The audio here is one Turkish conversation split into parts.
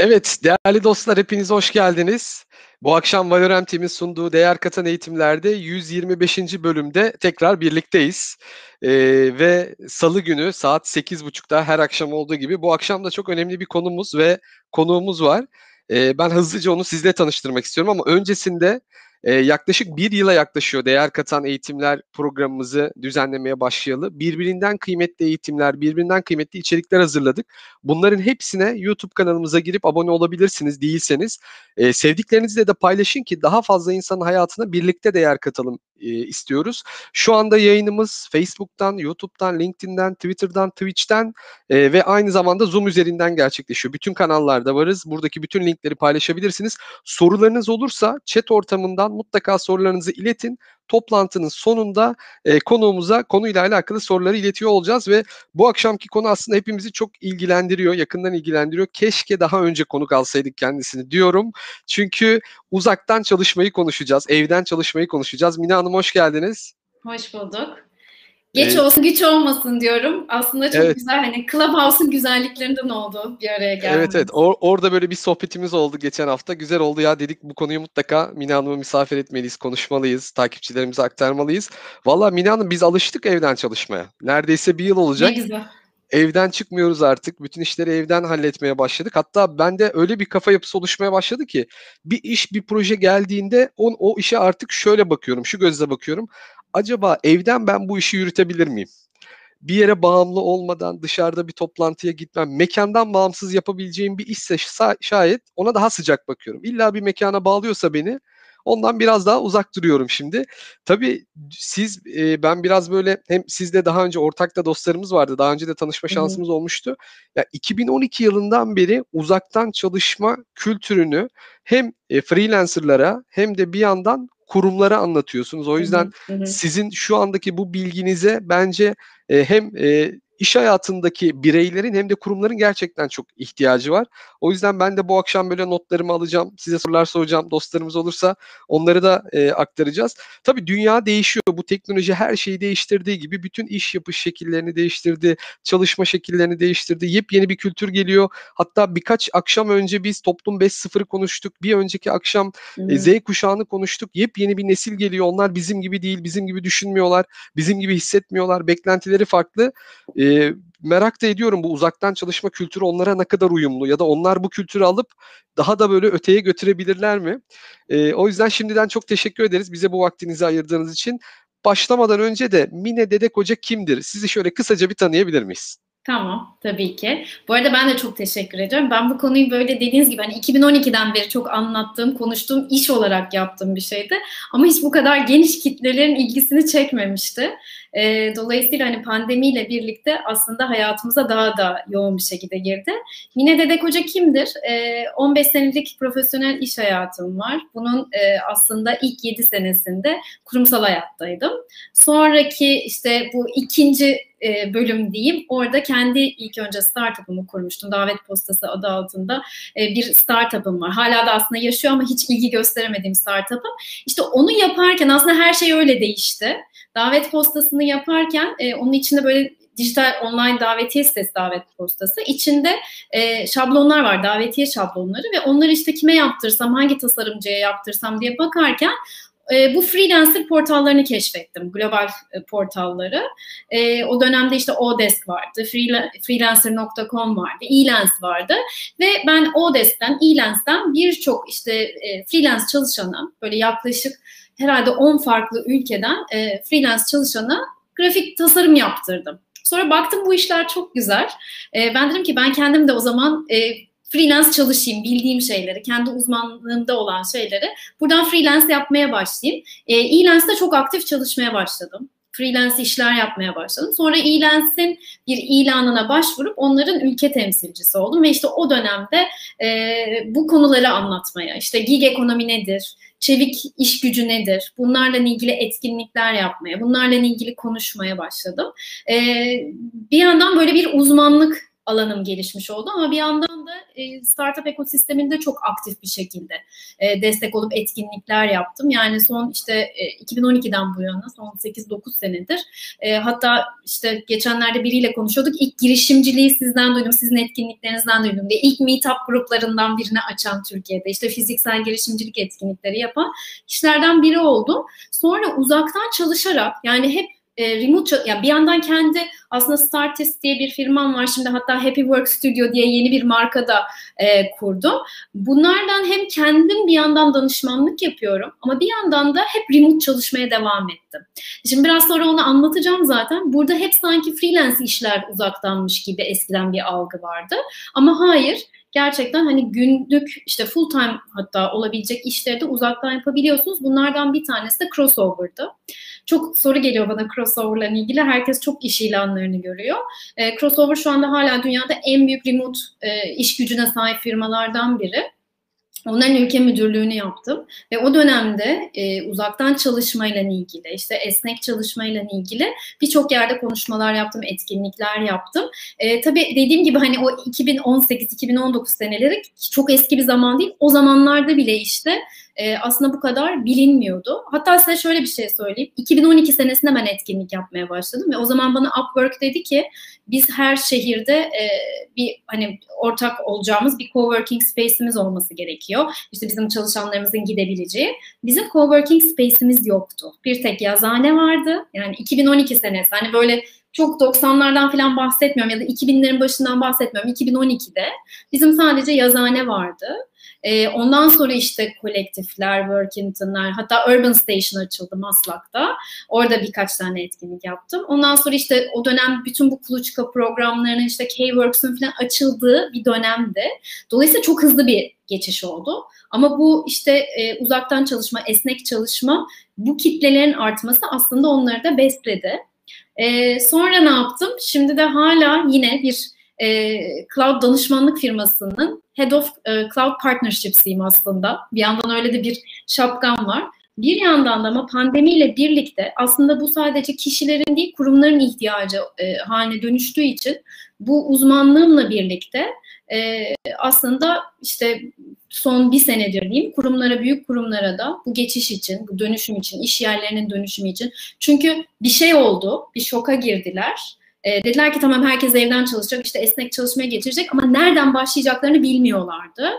Evet, değerli dostlar hepiniz hoş geldiniz. Bu akşam Valorem Team'in sunduğu değer katan eğitimlerde 125. bölümde tekrar birlikteyiz. Ee, ve salı günü saat 8.30'da her akşam olduğu gibi bu akşam da çok önemli bir konumuz ve konuğumuz var. Ee, ben hızlıca onu sizle tanıştırmak istiyorum ama öncesinde ee, yaklaşık bir yıla yaklaşıyor değer katan eğitimler programımızı düzenlemeye başlayalı. Birbirinden kıymetli eğitimler, birbirinden kıymetli içerikler hazırladık. Bunların hepsine YouTube kanalımıza girip abone olabilirsiniz değilseniz. E, sevdiklerinizle de paylaşın ki daha fazla insanın hayatına birlikte değer katalım e, istiyoruz. Şu anda yayınımız Facebook'tan, YouTube'dan, LinkedIn'den, Twitter'dan, Twitch'ten e, ve aynı zamanda Zoom üzerinden gerçekleşiyor. Bütün kanallarda varız. Buradaki bütün linkleri paylaşabilirsiniz. Sorularınız olursa chat ortamından mutlaka sorularınızı iletin toplantının sonunda e, konuğumuza konuyla alakalı soruları iletiyor olacağız ve bu akşamki konu aslında hepimizi çok ilgilendiriyor, yakından ilgilendiriyor. Keşke daha önce konuk alsaydık kendisini diyorum. Çünkü uzaktan çalışmayı konuşacağız, evden çalışmayı konuşacağız. Mina Hanım hoş geldiniz. Hoş bulduk. Geç ee, olsun güç olmasın diyorum. Aslında çok evet. güzel hani Clubhouse'un güzelliklerinden oldu bir araya gelmemiz. Evet evet Or- orada böyle bir sohbetimiz oldu geçen hafta. Güzel oldu ya dedik bu konuyu mutlaka Mina Hanım'a misafir etmeliyiz, konuşmalıyız, takipçilerimize aktarmalıyız. Valla Mina Hanım biz alıştık evden çalışmaya. Neredeyse bir yıl olacak. Ne güzel. Evden çıkmıyoruz artık. Bütün işleri evden halletmeye başladık. Hatta bende öyle bir kafa yapısı oluşmaya başladı ki bir iş, bir proje geldiğinde on, o işe artık şöyle bakıyorum, şu gözle bakıyorum acaba evden ben bu işi yürütebilir miyim? Bir yere bağımlı olmadan dışarıda bir toplantıya gitmem, mekandan bağımsız yapabileceğim bir işse şayet ona daha sıcak bakıyorum. İlla bir mekana bağlıyorsa beni ondan biraz daha uzak duruyorum şimdi. Tabii siz e, ben biraz böyle hem sizde daha önce ortakta dostlarımız vardı. Daha önce de tanışma şansımız Hı-hı. olmuştu. Ya 2012 yılından beri uzaktan çalışma kültürünü hem e, freelancerlara hem de bir yandan kurumlara anlatıyorsunuz. O yüzden hı hı. sizin şu andaki bu bilginize bence e, hem e, iş hayatındaki bireylerin hem de kurumların gerçekten çok ihtiyacı var. O yüzden ben de bu akşam böyle notlarımı alacağım. Size sorular soracağım. Dostlarımız olursa onları da e, aktaracağız. Tabii dünya değişiyor. Bu teknoloji her şeyi değiştirdiği gibi bütün iş yapış şekillerini değiştirdi. Çalışma şekillerini değiştirdi. Yepyeni bir kültür geliyor. Hatta birkaç akşam önce biz Toplum 5.0'ı konuştuk. Bir önceki akşam e, Z kuşağını konuştuk. Yepyeni bir nesil geliyor. Onlar bizim gibi değil, bizim gibi düşünmüyorlar, bizim gibi hissetmiyorlar. Beklentileri farklı. E, e, merak da ediyorum bu uzaktan çalışma kültürü onlara ne kadar uyumlu ya da onlar bu kültürü alıp daha da böyle öteye götürebilirler mi? E, o yüzden şimdiden çok teşekkür ederiz bize bu vaktinizi ayırdığınız için. Başlamadan önce de Mine Dede Koca kimdir? Sizi şöyle kısaca bir tanıyabilir miyiz? Tamam tabii ki. Bu arada ben de çok teşekkür ediyorum. Ben bu konuyu böyle dediğiniz gibi hani 2012'den beri çok anlattığım, konuştuğum iş olarak yaptığım bir şeydi. Ama hiç bu kadar geniş kitlelerin ilgisini çekmemişti. E, dolayısıyla hani pandemiyle birlikte aslında hayatımıza daha da yoğun bir şekilde girdi. Mine Dedek Hoca kimdir? E, 15 senelik profesyonel iş hayatım var. Bunun e, aslında ilk 7 senesinde kurumsal hayattaydım. Sonraki işte bu ikinci e, bölüm diyeyim. Orada kendi ilk önce startup'ımı kurmuştum. Davet Postası adı altında e, bir startup'ım var. Hala da aslında yaşıyor ama hiç ilgi gösteremediğim startup'ım. İşte onu yaparken aslında her şey öyle değişti. Davet postasını yaparken e, onun içinde böyle dijital online davetiye sitesi davet postası. İçinde şablonlar var, davetiye şablonları ve onları işte kime yaptırsam, hangi tasarımcıya yaptırsam diye bakarken e, bu freelancer portallarını keşfettim, global e, portalları. E, o dönemde işte Odesk vardı, freelancer.com vardı, Elance vardı ve ben Odesk'ten, Elance'den birçok işte e, freelance çalışana böyle yaklaşık herhalde 10 farklı ülkeden e, freelance çalışana grafik tasarım yaptırdım. Sonra baktım bu işler çok güzel. E, ben dedim ki ben kendim de o zaman e, freelance çalışayım, bildiğim şeyleri, kendi uzmanlığımda olan şeyleri buradan freelance yapmaya başlayayım. E, e çok aktif çalışmaya başladım freelance işler yapmaya başladım. Sonra Elance'in bir ilanına başvurup onların ülke temsilcisi oldum ve işte o dönemde e, bu konuları anlatmaya, işte gig ekonomi nedir, çevik iş gücü nedir, bunlarla ilgili etkinlikler yapmaya, bunlarla ilgili konuşmaya başladım. E, bir yandan böyle bir uzmanlık alanım gelişmiş oldu ama bir yandan da e, startup ekosisteminde çok aktif bir şekilde e, destek olup etkinlikler yaptım. Yani son işte e, 2012'den bu yana son 8-9 senedir e, hatta işte geçenlerde biriyle konuşuyorduk. İlk girişimciliği sizden duydum, sizin etkinliklerinizden duydum diye. İlk meetup gruplarından birini açan Türkiye'de işte fiziksel girişimcilik etkinlikleri yapan kişilerden biri oldum. Sonra uzaktan çalışarak yani hep e, remote yani bir yandan kendi aslında Startest diye bir firmam var şimdi hatta Happy Work Studio diye yeni bir marka da e, kurdum. Bunlardan hem kendim bir yandan danışmanlık yapıyorum ama bir yandan da hep remote çalışmaya devam ettim. Şimdi biraz sonra onu anlatacağım zaten. Burada hep sanki freelance işler uzaktanmış gibi eskiden bir algı vardı. Ama hayır gerçekten hani günlük işte full time hatta olabilecek işleri de uzaktan yapabiliyorsunuz. Bunlardan bir tanesi de crossover'dı. Çok soru geliyor bana crossover'la ilgili. Herkes çok iş ilanlarını görüyor. E, crossover şu anda hala dünyada en büyük remote e, iş gücüne sahip firmalardan biri. Onların ülke müdürlüğünü yaptım ve o dönemde e, uzaktan çalışmayla ilgili, işte esnek çalışmayla ilgili birçok yerde konuşmalar yaptım, etkinlikler yaptım. E, tabii dediğim gibi hani o 2018-2019 seneleri çok eski bir zaman değil. O zamanlarda bile işte e, aslında bu kadar bilinmiyordu. Hatta size şöyle bir şey söyleyeyim. 2012 senesinde ben etkinlik yapmaya başladım ve o zaman bana Upwork dedi ki biz her şehirde e, bir hani ortak olacağımız bir coworking space'imiz olması gerekiyor. İşte bizim çalışanlarımızın gidebileceği. Bizim coworking space'imiz yoktu. Bir tek yazane vardı. Yani 2012 senesi hani böyle çok 90'lardan falan bahsetmiyorum ya da 2000'lerin başından bahsetmiyorum. 2012'de bizim sadece yazane vardı. E, ondan sonra işte kolektifler, Workington'lar, hatta Urban Station açıldı Maslak'ta. Orada birkaç tane etkinlik yaptım. Ondan sonra işte o dönem bütün bu kuluçka programlarının işte K-Works'un falan açıldığı bir dönemde. Dolayısıyla çok hızlı bir geçiş oldu. Ama bu işte e, uzaktan çalışma, esnek çalışma bu kitlelerin artması aslında onları da besledi. E, sonra ne yaptım? Şimdi de hala yine bir e, cloud danışmanlık firmasının Head of e, Cloud Partnerships'iyim aslında. Bir yandan öyle de bir şapkam var. Bir yandan da ama pandemiyle birlikte aslında bu sadece kişilerin değil kurumların ihtiyacı e, haline dönüştüğü için bu uzmanlığımla birlikte e, aslında işte son bir senedir diyeyim kurumlara, büyük kurumlara da bu geçiş için, bu dönüşüm için, iş yerlerinin dönüşümü için. Çünkü bir şey oldu, bir şoka girdiler e, dediler ki tamam herkes evden çalışacak, işte esnek çalışmaya geçirecek ama nereden başlayacaklarını bilmiyorlardı.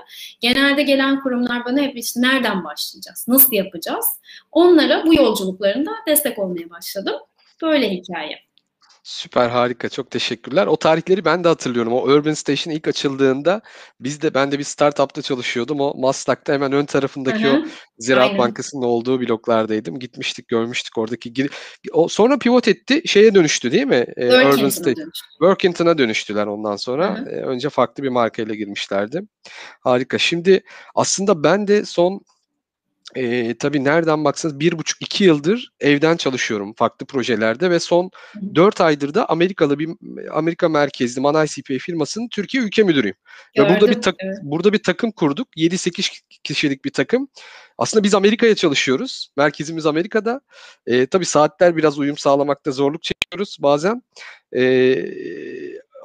Genelde gelen kurumlar bana hep işte nereden başlayacağız, nasıl yapacağız? Onlara bu yolculuklarında destek olmaya başladım. Böyle hikaye. Süper harika çok teşekkürler. O tarihleri ben de hatırlıyorum. O Urban Station ilk açıldığında biz de ben de bir startupta çalışıyordum. O Maslak'ta hemen ön tarafındaki Hı-hı. o Ziraat Aynen. Bankası'nın olduğu bloklardaydım. Gitmiştik, görmüştük oradaki. O sonra pivot etti, şeye dönüştü değil mi? Ee, Urban Station. Workington'a dönüştüler ondan sonra. Ee, önce farklı bir markayla girmişlerdi. Harika. Şimdi aslında ben de son e, tabii nereden baksanız bir buçuk iki yıldır evden çalışıyorum farklı projelerde ve son dört aydır da Amerikalı bir Amerika merkezli Man ICP firmasının Türkiye ülke müdürüyüm. Gördüm, ve burada bir tak, evet. burada bir takım kurduk. 7-8 kişilik bir takım. Aslında biz Amerika'ya çalışıyoruz. Merkezimiz Amerika'da. E, tabii saatler biraz uyum sağlamakta zorluk çekiyoruz bazen. E,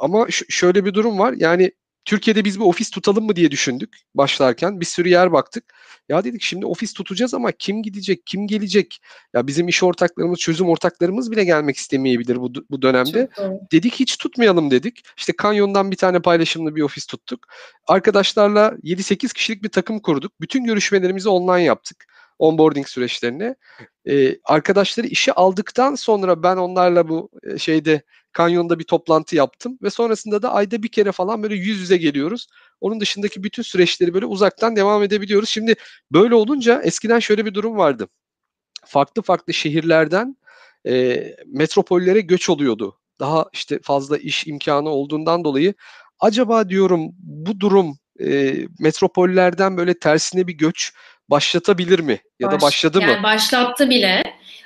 ama şöyle bir durum var. Yani Türkiye'de biz bir ofis tutalım mı diye düşündük başlarken. Bir sürü yer baktık. Ya dedik şimdi ofis tutacağız ama kim gidecek, kim gelecek? Ya bizim iş ortaklarımız, çözüm ortaklarımız bile gelmek istemeyebilir bu, bu dönemde. Dedik hiç tutmayalım dedik. İşte Kanyon'dan bir tane paylaşımlı bir ofis tuttuk. Arkadaşlarla 7-8 kişilik bir takım kurduk. Bütün görüşmelerimizi online yaptık onboarding süreçlerini. Ee, arkadaşları işe aldıktan sonra ben onlarla bu şeyde Kanyon'da bir toplantı yaptım ve sonrasında da ayda bir kere falan böyle yüz yüze geliyoruz. Onun dışındaki bütün süreçleri böyle uzaktan devam edebiliyoruz. Şimdi böyle olunca eskiden şöyle bir durum vardı. Farklı farklı şehirlerden e, metropollere göç oluyordu. Daha işte fazla iş imkanı olduğundan dolayı acaba diyorum bu durum e, metropollerden böyle tersine bir göç başlatabilir mi? Ya Baş, da başladı yani mı? Başlattı bile.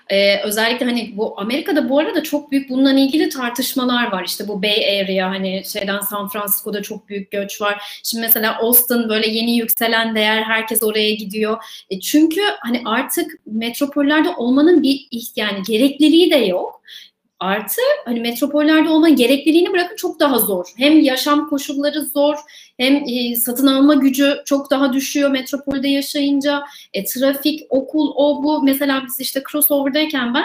Ee, özellikle hani bu Amerika'da bu arada çok büyük bununla ilgili tartışmalar var. İşte bu Bay Area hani şeyden San Francisco'da çok büyük göç var. Şimdi mesela Austin böyle yeni yükselen değer herkes oraya gidiyor. E çünkü hani artık metropollerde olmanın bir yani gerekliliği de yok Artı hani metropollerde olma gerekliliğini bırakın çok daha zor. Hem yaşam koşulları zor, hem e, satın alma gücü çok daha düşüyor metropolde yaşayınca. E, trafik, okul, o bu. Mesela biz işte crossover'dayken ben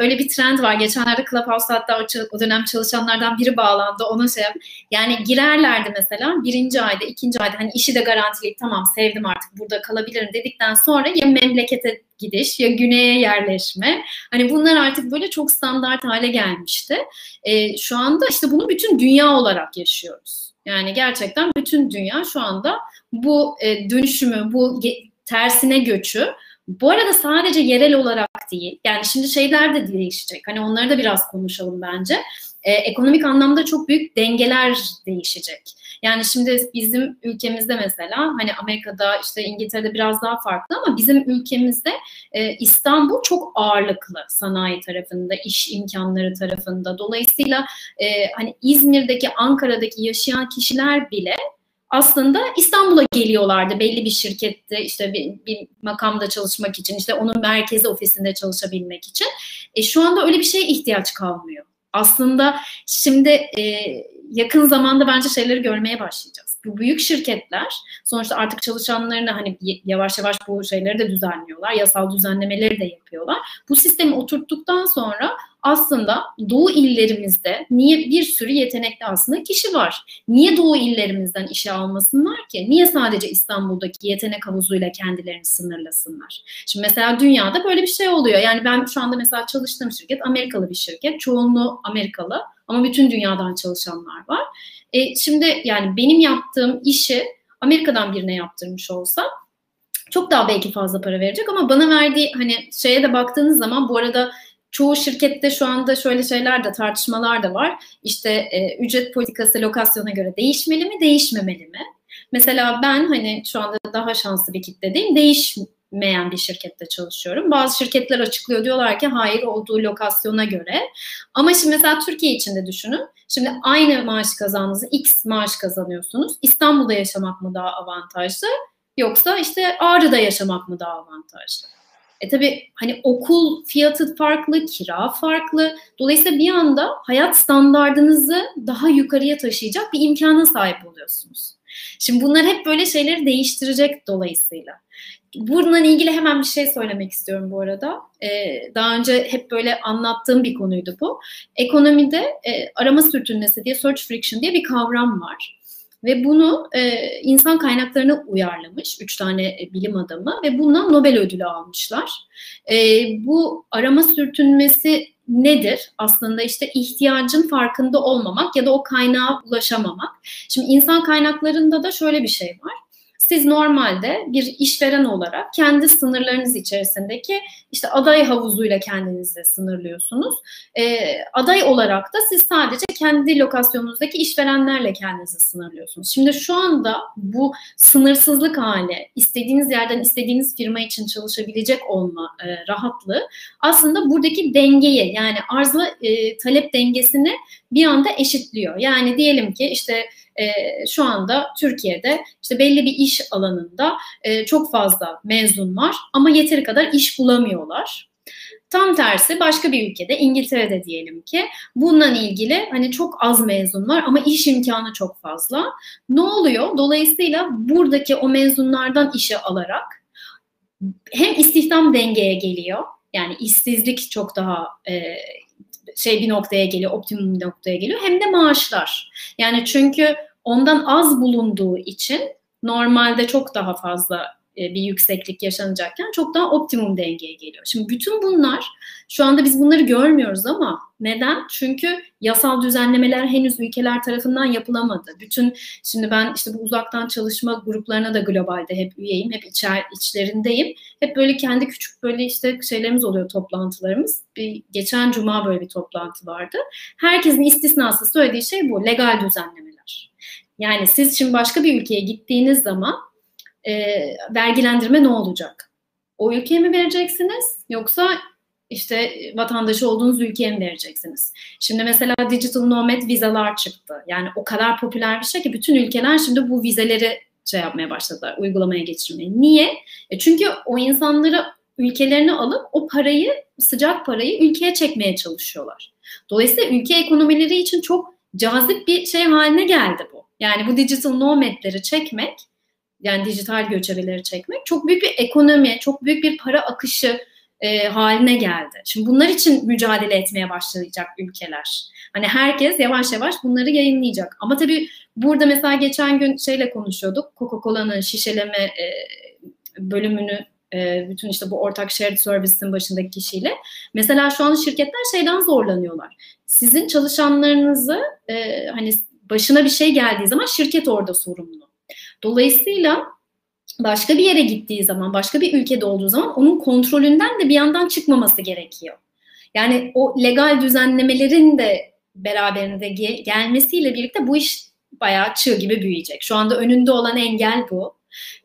öyle bir trend var. Geçenlerde Clubhouse hatta o dönem çalışanlardan biri bağlandı. Ona şey Yani girerlerdi mesela birinci ayda, ikinci ayda hani işi de garantileyip tamam sevdim artık burada kalabilirim dedikten sonra ya memlekete gidiş ya güneye yerleşme. Hani bunlar artık böyle çok standart hale gelmişti. E, şu anda işte bunu bütün dünya olarak yaşıyoruz. Yani gerçekten bütün dünya şu anda bu e, dönüşümü, bu tersine göçü bu arada sadece yerel olarak değil. Yani şimdi şeyler de değişecek. Hani onları da biraz konuşalım bence. Ee, ekonomik anlamda çok büyük dengeler değişecek. Yani şimdi bizim ülkemizde mesela hani Amerika'da işte İngiltere'de biraz daha farklı ama bizim ülkemizde e, İstanbul çok ağırlıklı sanayi tarafında, iş imkanları tarafında. Dolayısıyla e, hani İzmir'deki, Ankara'daki yaşayan kişiler bile aslında İstanbul'a geliyorlardı belli bir şirkette işte bir, bir makamda çalışmak için işte onun merkezi ofisinde çalışabilmek için. E, şu anda öyle bir şeye ihtiyaç kalmıyor. Aslında şimdi e, yakın zamanda bence şeyleri görmeye başlayacağız. Bu büyük şirketler sonuçta artık çalışanlarını hani yavaş yavaş bu şeyleri de düzenliyorlar. Yasal düzenlemeleri de yapıyorlar. Bu sistemi oturttuktan sonra aslında Doğu illerimizde niye bir sürü yetenekli aslında kişi var. Niye Doğu illerimizden işe almasınlar ki? Niye sadece İstanbul'daki yetenek havuzuyla kendilerini sınırlasınlar? Şimdi mesela dünyada böyle bir şey oluyor. Yani ben şu anda mesela çalıştığım şirket Amerikalı bir şirket. Çoğunluğu Amerikalı ama bütün dünyadan çalışanlar var. E, şimdi yani benim yaptığım işi Amerika'dan birine yaptırmış olsam çok daha belki fazla para verecek ama bana verdiği hani şeye de baktığınız zaman bu arada çoğu şirkette şu anda şöyle şeyler de tartışmalar da var. İşte e, ücret politikası lokasyona göre değişmeli mi, değişmemeli mi? Mesela ben hani şu anda daha şanslı bir kitledeyim. Değişmeyen bir şirkette çalışıyorum. Bazı şirketler açıklıyor diyorlar ki hayır olduğu lokasyona göre. Ama şimdi mesela Türkiye içinde düşünün. Şimdi aynı maaş kazandığınızda X maaş kazanıyorsunuz. İstanbul'da yaşamak mı daha avantajlı? Yoksa işte Ağrı'da yaşamak mı daha avantajlı? E tabii hani okul fiyatı farklı, kira farklı. Dolayısıyla bir anda hayat standardınızı daha yukarıya taşıyacak bir imkana sahip oluyorsunuz. Şimdi bunlar hep böyle şeyleri değiştirecek dolayısıyla. Bununla ilgili hemen bir şey söylemek istiyorum bu arada. Ee, daha önce hep böyle anlattığım bir konuydu bu. Ekonomide e, arama sürtünmesi diye search friction diye bir kavram var. Ve bunu e, insan kaynaklarına uyarlamış üç tane e, bilim adamı ve bundan Nobel ödülü almışlar. E, bu arama sürtünmesi nedir? Aslında işte ihtiyacın farkında olmamak ya da o kaynağa ulaşamamak. Şimdi insan kaynaklarında da şöyle bir şey var. Siz normalde bir işveren olarak kendi sınırlarınız içerisindeki işte aday havuzuyla kendinizi sınırlıyorsunuz. E, aday olarak da siz sadece kendi lokasyonunuzdaki işverenlerle kendinizi sınırlıyorsunuz. Şimdi şu anda bu sınırsızlık hali, istediğiniz yerden istediğiniz firma için çalışabilecek olma e, rahatlığı aslında buradaki dengeyi yani arzla e, talep dengesini bir anda eşitliyor. Yani diyelim ki işte e, şu anda Türkiye'de işte belli bir iş alanında e, çok fazla mezun var ama yeteri kadar iş bulamıyorlar. Tam tersi başka bir ülkede İngiltere'de diyelim ki bundan ilgili hani çok az mezun var ama iş imkanı çok fazla. Ne oluyor? Dolayısıyla buradaki o mezunlardan işe alarak hem istihdam dengeye geliyor. Yani işsizlik çok daha e, şey bir noktaya geliyor, optimum bir noktaya geliyor. Hem de maaşlar. Yani çünkü ondan az bulunduğu için normalde çok daha fazla e, bir yükseklik yaşanacakken çok daha optimum dengeye geliyor. Şimdi bütün bunlar şu anda biz bunları görmüyoruz ama neden? Çünkü yasal düzenlemeler henüz ülkeler tarafından yapılamadı. Bütün şimdi ben işte bu uzaktan çalışma gruplarına da globalde hep üyeyim, hep içer, içlerindeyim. Hep böyle kendi küçük böyle işte şeylerimiz oluyor toplantılarımız. Bir geçen cuma böyle bir toplantı vardı. Herkesin istisnası söylediği şey bu legal düzenlemeler. Yani siz şimdi başka bir ülkeye gittiğiniz zaman e, vergilendirme ne olacak? O ülkeye mi vereceksiniz yoksa işte vatandaşı olduğunuz ülkeye mi vereceksiniz? Şimdi mesela Digital Nomad vizalar çıktı. Yani o kadar popüler bir şey ki bütün ülkeler şimdi bu vizeleri şey yapmaya başladılar, uygulamaya geçirmeye. Niye? E çünkü o insanları ülkelerini alıp o parayı, sıcak parayı ülkeye çekmeye çalışıyorlar. Dolayısıyla ülke ekonomileri için çok cazip bir şey haline geldi bu. Yani bu digital nomadleri çekmek, yani dijital göçebeleri çekmek çok büyük bir ekonomi, çok büyük bir para akışı e, haline geldi. Şimdi bunlar için mücadele etmeye başlayacak ülkeler. Hani herkes yavaş yavaş bunları yayınlayacak. Ama tabii burada mesela geçen gün şeyle konuşuyorduk. Coca-Cola'nın şişeleme e, bölümünü e, bütün işte bu ortak shared service'in başındaki kişiyle. Mesela şu an şirketler şeyden zorlanıyorlar. Sizin çalışanlarınızı e, hani başına bir şey geldiği zaman şirket orada sorumlu. Dolayısıyla başka bir yere gittiği zaman, başka bir ülkede olduğu zaman onun kontrolünden de bir yandan çıkmaması gerekiyor. Yani o legal düzenlemelerin de beraberinde gelmesiyle birlikte bu iş bayağı çığ gibi büyüyecek. Şu anda önünde olan engel bu.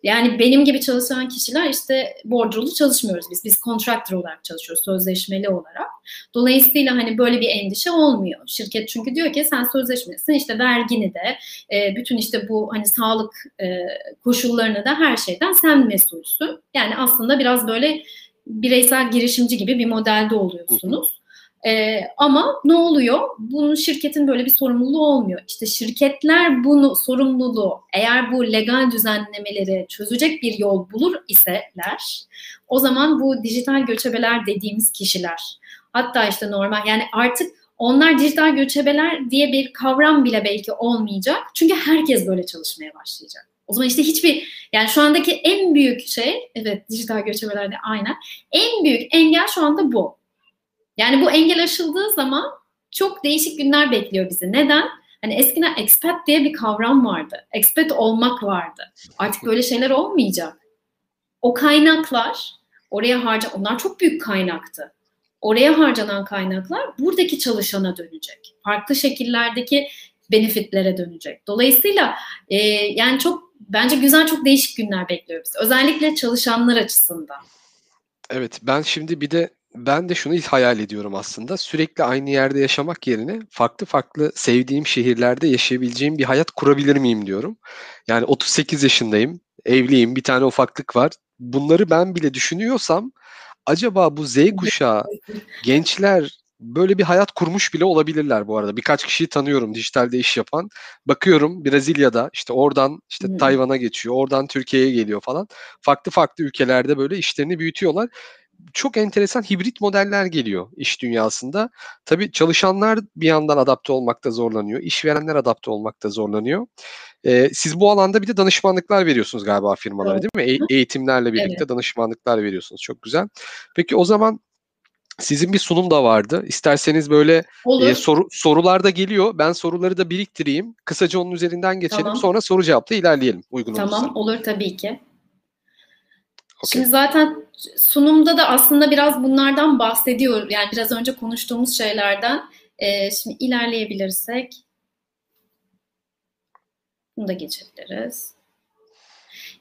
Yani benim gibi çalışan kişiler işte bordrolu çalışmıyoruz biz. Biz contractor olarak çalışıyoruz, sözleşmeli olarak. Dolayısıyla hani böyle bir endişe olmuyor. Şirket çünkü diyor ki sen sözleşmelisin işte vergini de e, bütün işte bu hani sağlık e, koşullarını da her şeyden sen mesulsün. Yani aslında biraz böyle bireysel girişimci gibi bir modelde oluyorsunuz. Ee, ama ne oluyor? Bunun şirketin böyle bir sorumluluğu olmuyor. İşte şirketler bunu sorumluluğu eğer bu legal düzenlemeleri çözecek bir yol bulur iseler o zaman bu dijital göçebeler dediğimiz kişiler hatta işte normal yani artık onlar dijital göçebeler diye bir kavram bile belki olmayacak. Çünkü herkes böyle çalışmaya başlayacak. O zaman işte hiçbir yani şu andaki en büyük şey evet dijital göçebelerde aynen en büyük engel şu anda bu. Yani bu engel aşıldığı zaman çok değişik günler bekliyor bizi. Neden? Hani eskiden expat diye bir kavram vardı. Expat olmak vardı. Artık böyle şeyler olmayacak. O kaynaklar oraya harca onlar çok büyük kaynaktı. Oraya harcanan kaynaklar buradaki çalışana dönecek. Farklı şekillerdeki benefitlere dönecek. Dolayısıyla e, yani çok bence güzel çok değişik günler bekliyor bizi. Özellikle çalışanlar açısından. Evet ben şimdi bir de ben de şunu hayal ediyorum aslında. Sürekli aynı yerde yaşamak yerine farklı farklı sevdiğim şehirlerde yaşayabileceğim bir hayat kurabilir miyim diyorum. Yani 38 yaşındayım, evliyim, bir tane ufaklık var. Bunları ben bile düşünüyorsam acaba bu Z kuşağı gençler böyle bir hayat kurmuş bile olabilirler bu arada. Birkaç kişiyi tanıyorum dijitalde iş yapan. Bakıyorum Brezilya'da işte oradan işte hmm. Tayvan'a geçiyor, oradan Türkiye'ye geliyor falan. Farklı farklı ülkelerde böyle işlerini büyütüyorlar çok enteresan hibrit modeller geliyor iş dünyasında. Tabii çalışanlar bir yandan adapte olmakta zorlanıyor. işverenler adapte olmakta zorlanıyor. Ee, siz bu alanda bir de danışmanlıklar veriyorsunuz galiba firmalara evet. değil mi? E- eğitimlerle birlikte evet. danışmanlıklar veriyorsunuz. Çok güzel. Peki o zaman sizin bir sunum da vardı. İsterseniz böyle e, soru sorular da geliyor. Ben soruları da biriktireyim. Kısaca onun üzerinden geçelim. Tamam. Sonra soru cevapla ilerleyelim uygun Tamam olursa. olur tabii ki. Okay. Şimdi zaten sunumda da aslında biraz bunlardan bahsediyor. Yani biraz önce konuştuğumuz şeylerden. Ee, şimdi ilerleyebilirsek bunu da geçebiliriz.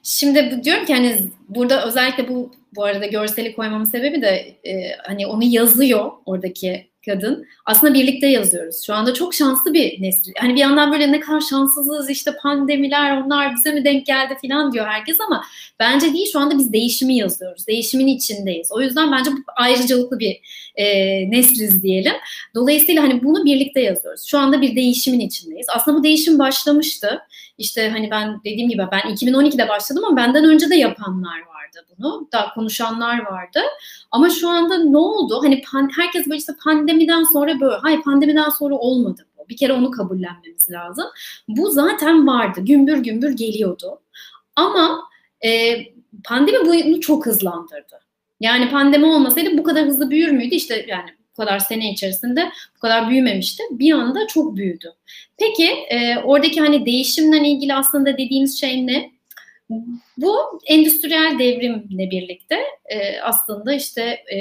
Şimdi diyorum ki hani burada özellikle bu bu arada görseli koymamın sebebi de e, hani onu yazıyor oradaki kadın. Aslında birlikte yazıyoruz. Şu anda çok şanslı bir nesil. Hani bir yandan böyle ne kadar şanssızız işte pandemiler onlar bize mi denk geldi falan diyor herkes ama bence değil şu anda biz değişimi yazıyoruz. Değişimin içindeyiz. O yüzden bence ayrıcalıklı bir e, nesliz diyelim. Dolayısıyla hani bunu birlikte yazıyoruz. Şu anda bir değişimin içindeyiz. Aslında bu değişim başlamıştı. İşte hani ben dediğim gibi ben 2012'de başladım ama benden önce de yapanlar var vardı bunu. Daha konuşanlar vardı. Ama şu anda ne oldu? Hani pan, herkes böyle işte pandemiden sonra böyle. Hayır pandemiden sonra olmadı bu. Bir kere onu kabullenmemiz lazım. Bu zaten vardı. Gümbür gümbür geliyordu. Ama e, pandemi bunu çok hızlandırdı. Yani pandemi olmasaydı bu kadar hızlı büyür müydü? İşte yani bu kadar sene içerisinde bu kadar büyümemişti. Bir anda çok büyüdü. Peki e, oradaki hani değişimle ilgili aslında dediğimiz şey ne? Bu endüstriyel devrimle birlikte e, aslında işte e,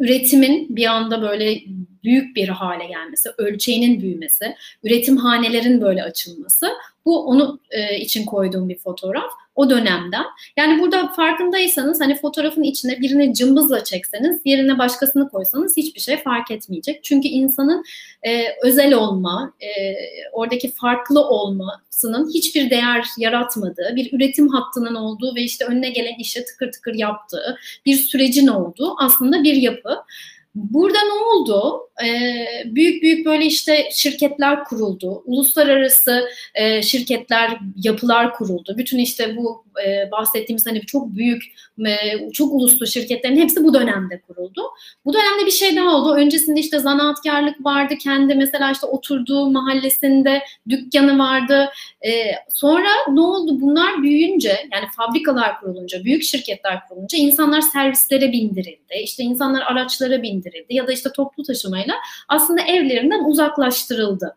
üretimin bir anda böyle büyük bir hale gelmesi, ölçeğinin büyümesi, üretim hanelerin böyle açılması Bu onu e, için koyduğum bir fotoğraf o dönemden. Yani burada farkındaysanız hani fotoğrafın içine birini cımbızla çekseniz, yerine başkasını koysanız hiçbir şey fark etmeyecek. Çünkü insanın e, özel olma, e, oradaki farklı olmasının hiçbir değer yaratmadığı, bir üretim hattının olduğu ve işte önüne gelen işe tıkır tıkır yaptığı bir sürecin olduğu aslında bir yapı. Burada ne oldu? Ee, büyük büyük böyle işte şirketler kuruldu. Uluslararası e, şirketler, yapılar kuruldu. Bütün işte bu e, bahsettiğimiz hani çok büyük, e, çok uluslu şirketlerin hepsi bu dönemde kuruldu. Bu dönemde bir şey daha oldu. Öncesinde işte zanaatkarlık vardı. Kendi mesela işte oturduğu mahallesinde dükkanı vardı. E, sonra ne oldu? Bunlar büyüyünce yani fabrikalar kurulunca, büyük şirketler kurulunca insanlar servislere bindirildi. İşte insanlar araçlara bindirildi ya da işte toplu taşımayla aslında evlerinden uzaklaştırıldı.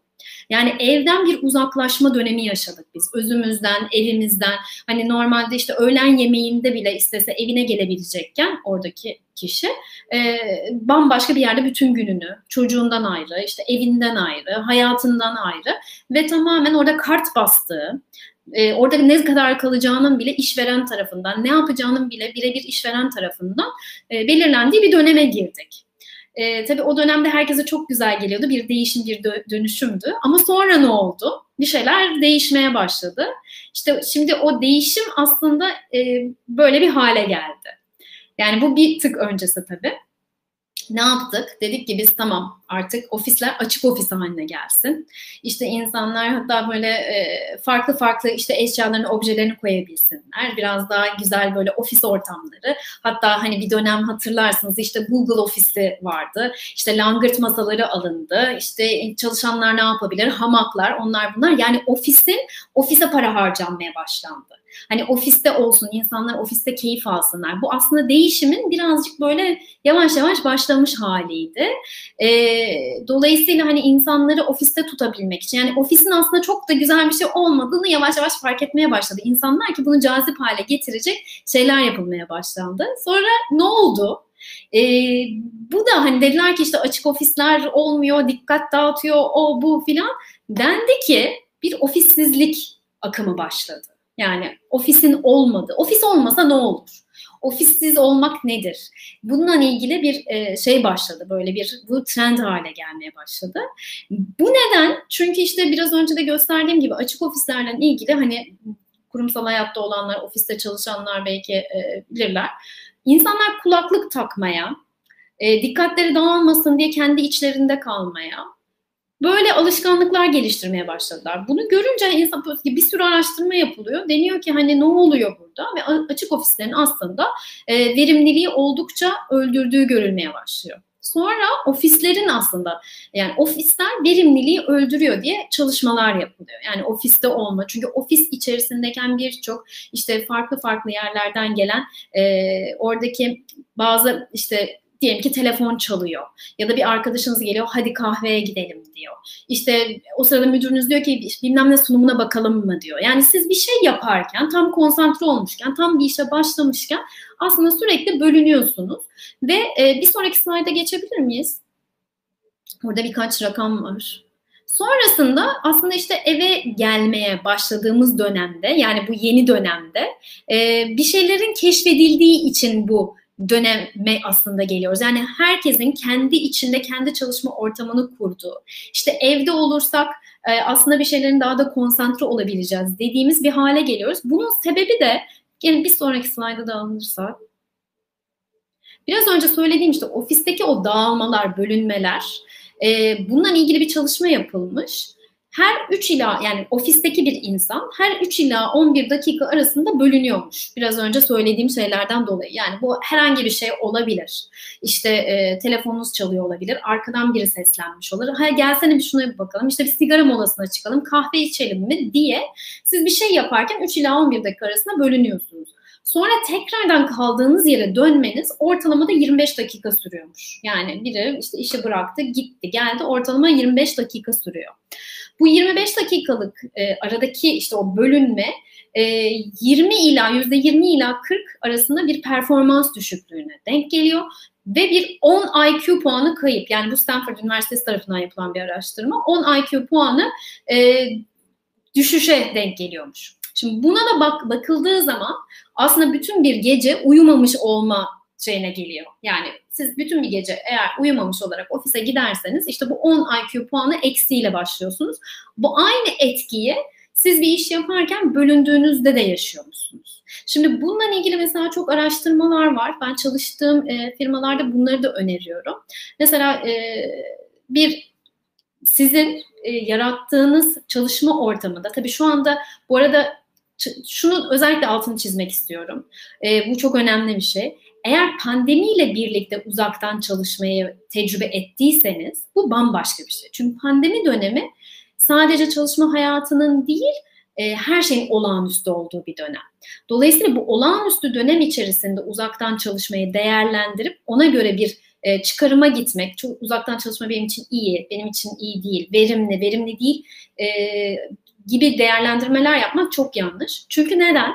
Yani evden bir uzaklaşma dönemi yaşadık biz. Özümüzden, evimizden. Hani normalde işte öğlen yemeğinde bile istese evine gelebilecekken oradaki kişi e, bambaşka bir yerde bütün gününü çocuğundan ayrı, işte evinden ayrı, hayatından ayrı ve tamamen orada kart bastığı, e, orada ne kadar kalacağının bile işveren tarafından, ne yapacağının bile birebir işveren tarafından e, belirlendiği bir döneme girdik. E, tabii o dönemde herkese çok güzel geliyordu. Bir değişim, bir dönüşümdü. Ama sonra ne oldu? Bir şeyler değişmeye başladı. İşte şimdi o değişim aslında e, böyle bir hale geldi. Yani bu bir tık öncesi tabii ne yaptık? Dedik ki biz tamam artık ofisler açık ofis haline gelsin. İşte insanlar hatta böyle e, farklı farklı işte eşyalarını, objelerini koyabilsinler. Biraz daha güzel böyle ofis ortamları. Hatta hani bir dönem hatırlarsınız işte Google ofisi vardı. İşte langırt masaları alındı. İşte çalışanlar ne yapabilir? Hamaklar, onlar bunlar. Yani ofisin ofise para harcanmaya başlandı. Hani ofiste olsun, insanlar ofiste keyif alsınlar. Bu aslında değişimin birazcık böyle yavaş yavaş başlamış haliydi. E, dolayısıyla hani insanları ofiste tutabilmek için yani ofisin aslında çok da güzel bir şey olmadığını yavaş yavaş fark etmeye başladı. İnsanlar ki bunu cazip hale getirecek şeyler yapılmaya başlandı. Sonra ne oldu? E, bu da hani dediler ki işte açık ofisler olmuyor, dikkat dağıtıyor, o bu filan. Dendi ki bir ofissizlik akımı başladı. Yani ofisin olmadı. Ofis olmasa ne olur? Ofissiz olmak nedir? Bununla ilgili bir e, şey başladı. Böyle bir bu trend hale gelmeye başladı. Bu neden? Çünkü işte biraz önce de gösterdiğim gibi açık ofislerle ilgili hani kurumsal hayatta olanlar, ofiste çalışanlar belki e, bilirler. İnsanlar kulaklık takmaya, e, dikkatleri dağılmasın diye kendi içlerinde kalmaya, Böyle alışkanlıklar geliştirmeye başladılar. Bunu görünce insan bir sürü araştırma yapılıyor. Deniyor ki hani ne oluyor burada ve açık ofislerin aslında e, verimliliği oldukça öldürdüğü görülmeye başlıyor. Sonra ofislerin aslında yani ofisler verimliliği öldürüyor diye çalışmalar yapılıyor. Yani ofiste olma. Çünkü ofis içerisindeyken birçok işte farklı farklı yerlerden gelen e, oradaki bazı işte diyelim ki telefon çalıyor ya da bir arkadaşınız geliyor hadi kahveye gidelim diyor. İşte o sırada müdürünüz diyor ki bilmem ne sunumuna bakalım mı diyor. Yani siz bir şey yaparken tam konsantre olmuşken tam bir işe başlamışken aslında sürekli bölünüyorsunuz ve e, bir sonraki slayda geçebilir miyiz? Burada birkaç rakam var. Sonrasında aslında işte eve gelmeye başladığımız dönemde yani bu yeni dönemde e, bir şeylerin keşfedildiği için bu döneme aslında geliyoruz. Yani herkesin kendi içinde kendi çalışma ortamını kurduğu. İşte evde olursak e, aslında bir şeylerin daha da konsantre olabileceğiz dediğimiz bir hale geliyoruz. Bunun sebebi de gelin bir sonraki slayda da alınırsa biraz önce söylediğim işte ofisteki o dağılmalar, bölünmeler e, bununla ilgili bir çalışma yapılmış her 3 ila yani ofisteki bir insan her 3 ila 11 dakika arasında bölünüyormuş. Biraz önce söylediğim şeylerden dolayı. Yani bu herhangi bir şey olabilir. İşte e, telefonunuz çalıyor olabilir. Arkadan biri seslenmiş olur. Ha gelsene bir şuna bir bakalım. İşte bir sigara molasına çıkalım. Kahve içelim mi diye siz bir şey yaparken 3 ila 11 dakika arasında bölünüyorsunuz. Sonra tekrardan kaldığınız yere dönmeniz ortalamada 25 dakika sürüyormuş. Yani biri işte işi bıraktı, gitti, geldi ortalama 25 dakika sürüyor. Bu 25 dakikalık e, aradaki işte o bölünme e, 20 ila %20 ila 40 arasında bir performans düşüklüğüne denk geliyor ve bir 10 IQ puanı kayıp. Yani bu Stanford Üniversitesi tarafından yapılan bir araştırma. 10 IQ puanı e, düşüşe denk geliyormuş. Şimdi buna da bak bakıldığı zaman aslında bütün bir gece uyumamış olma şeyine geliyor. Yani siz bütün bir gece eğer uyumamış olarak ofise giderseniz işte bu 10 IQ puanı eksiyle başlıyorsunuz. Bu aynı etkiyi siz bir iş yaparken bölündüğünüzde de yaşıyormuşsunuz. Şimdi bununla ilgili mesela çok araştırmalar var. Ben çalıştığım e, firmalarda bunları da öneriyorum. Mesela e, bir sizin e, yarattığınız çalışma ortamında tabii şu anda bu arada şunu özellikle altını çizmek istiyorum. E, bu çok önemli bir şey. Eğer pandemiyle birlikte uzaktan çalışmayı tecrübe ettiyseniz bu bambaşka bir şey. Çünkü pandemi dönemi sadece çalışma hayatının değil e, her şeyin olağanüstü olduğu bir dönem. Dolayısıyla bu olağanüstü dönem içerisinde uzaktan çalışmayı değerlendirip ona göre bir e, çıkarıma gitmek, çok uzaktan çalışma benim için iyi, benim için iyi değil, verimli, verimli değil e, gibi değerlendirmeler yapmak çok yanlış. Çünkü neden?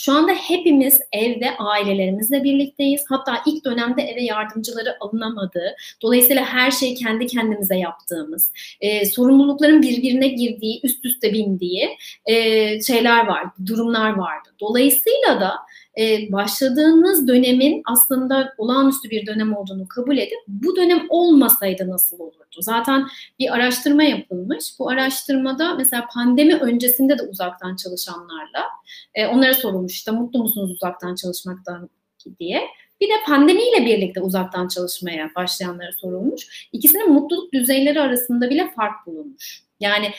Şu anda hepimiz evde ailelerimizle birlikteyiz. Hatta ilk dönemde eve yardımcıları alınamadı. Dolayısıyla her şeyi kendi kendimize yaptığımız, e, sorumlulukların birbirine girdiği, üst üste bindiği e, şeyler var, durumlar vardı. Dolayısıyla da e, başladığınız dönemin aslında olağanüstü bir dönem olduğunu kabul edip bu dönem olmasaydı nasıl olurdu? Zaten bir araştırma yapılmış. Bu araştırmada mesela pandemi öncesinde de uzaktan çalışanlarla e, onlara sorulmuş işte mutlu musunuz uzaktan çalışmaktan diye. Bir de pandemiyle birlikte uzaktan çalışmaya başlayanlara sorulmuş. İkisinin mutluluk düzeyleri arasında bile fark bulunmuş. Yani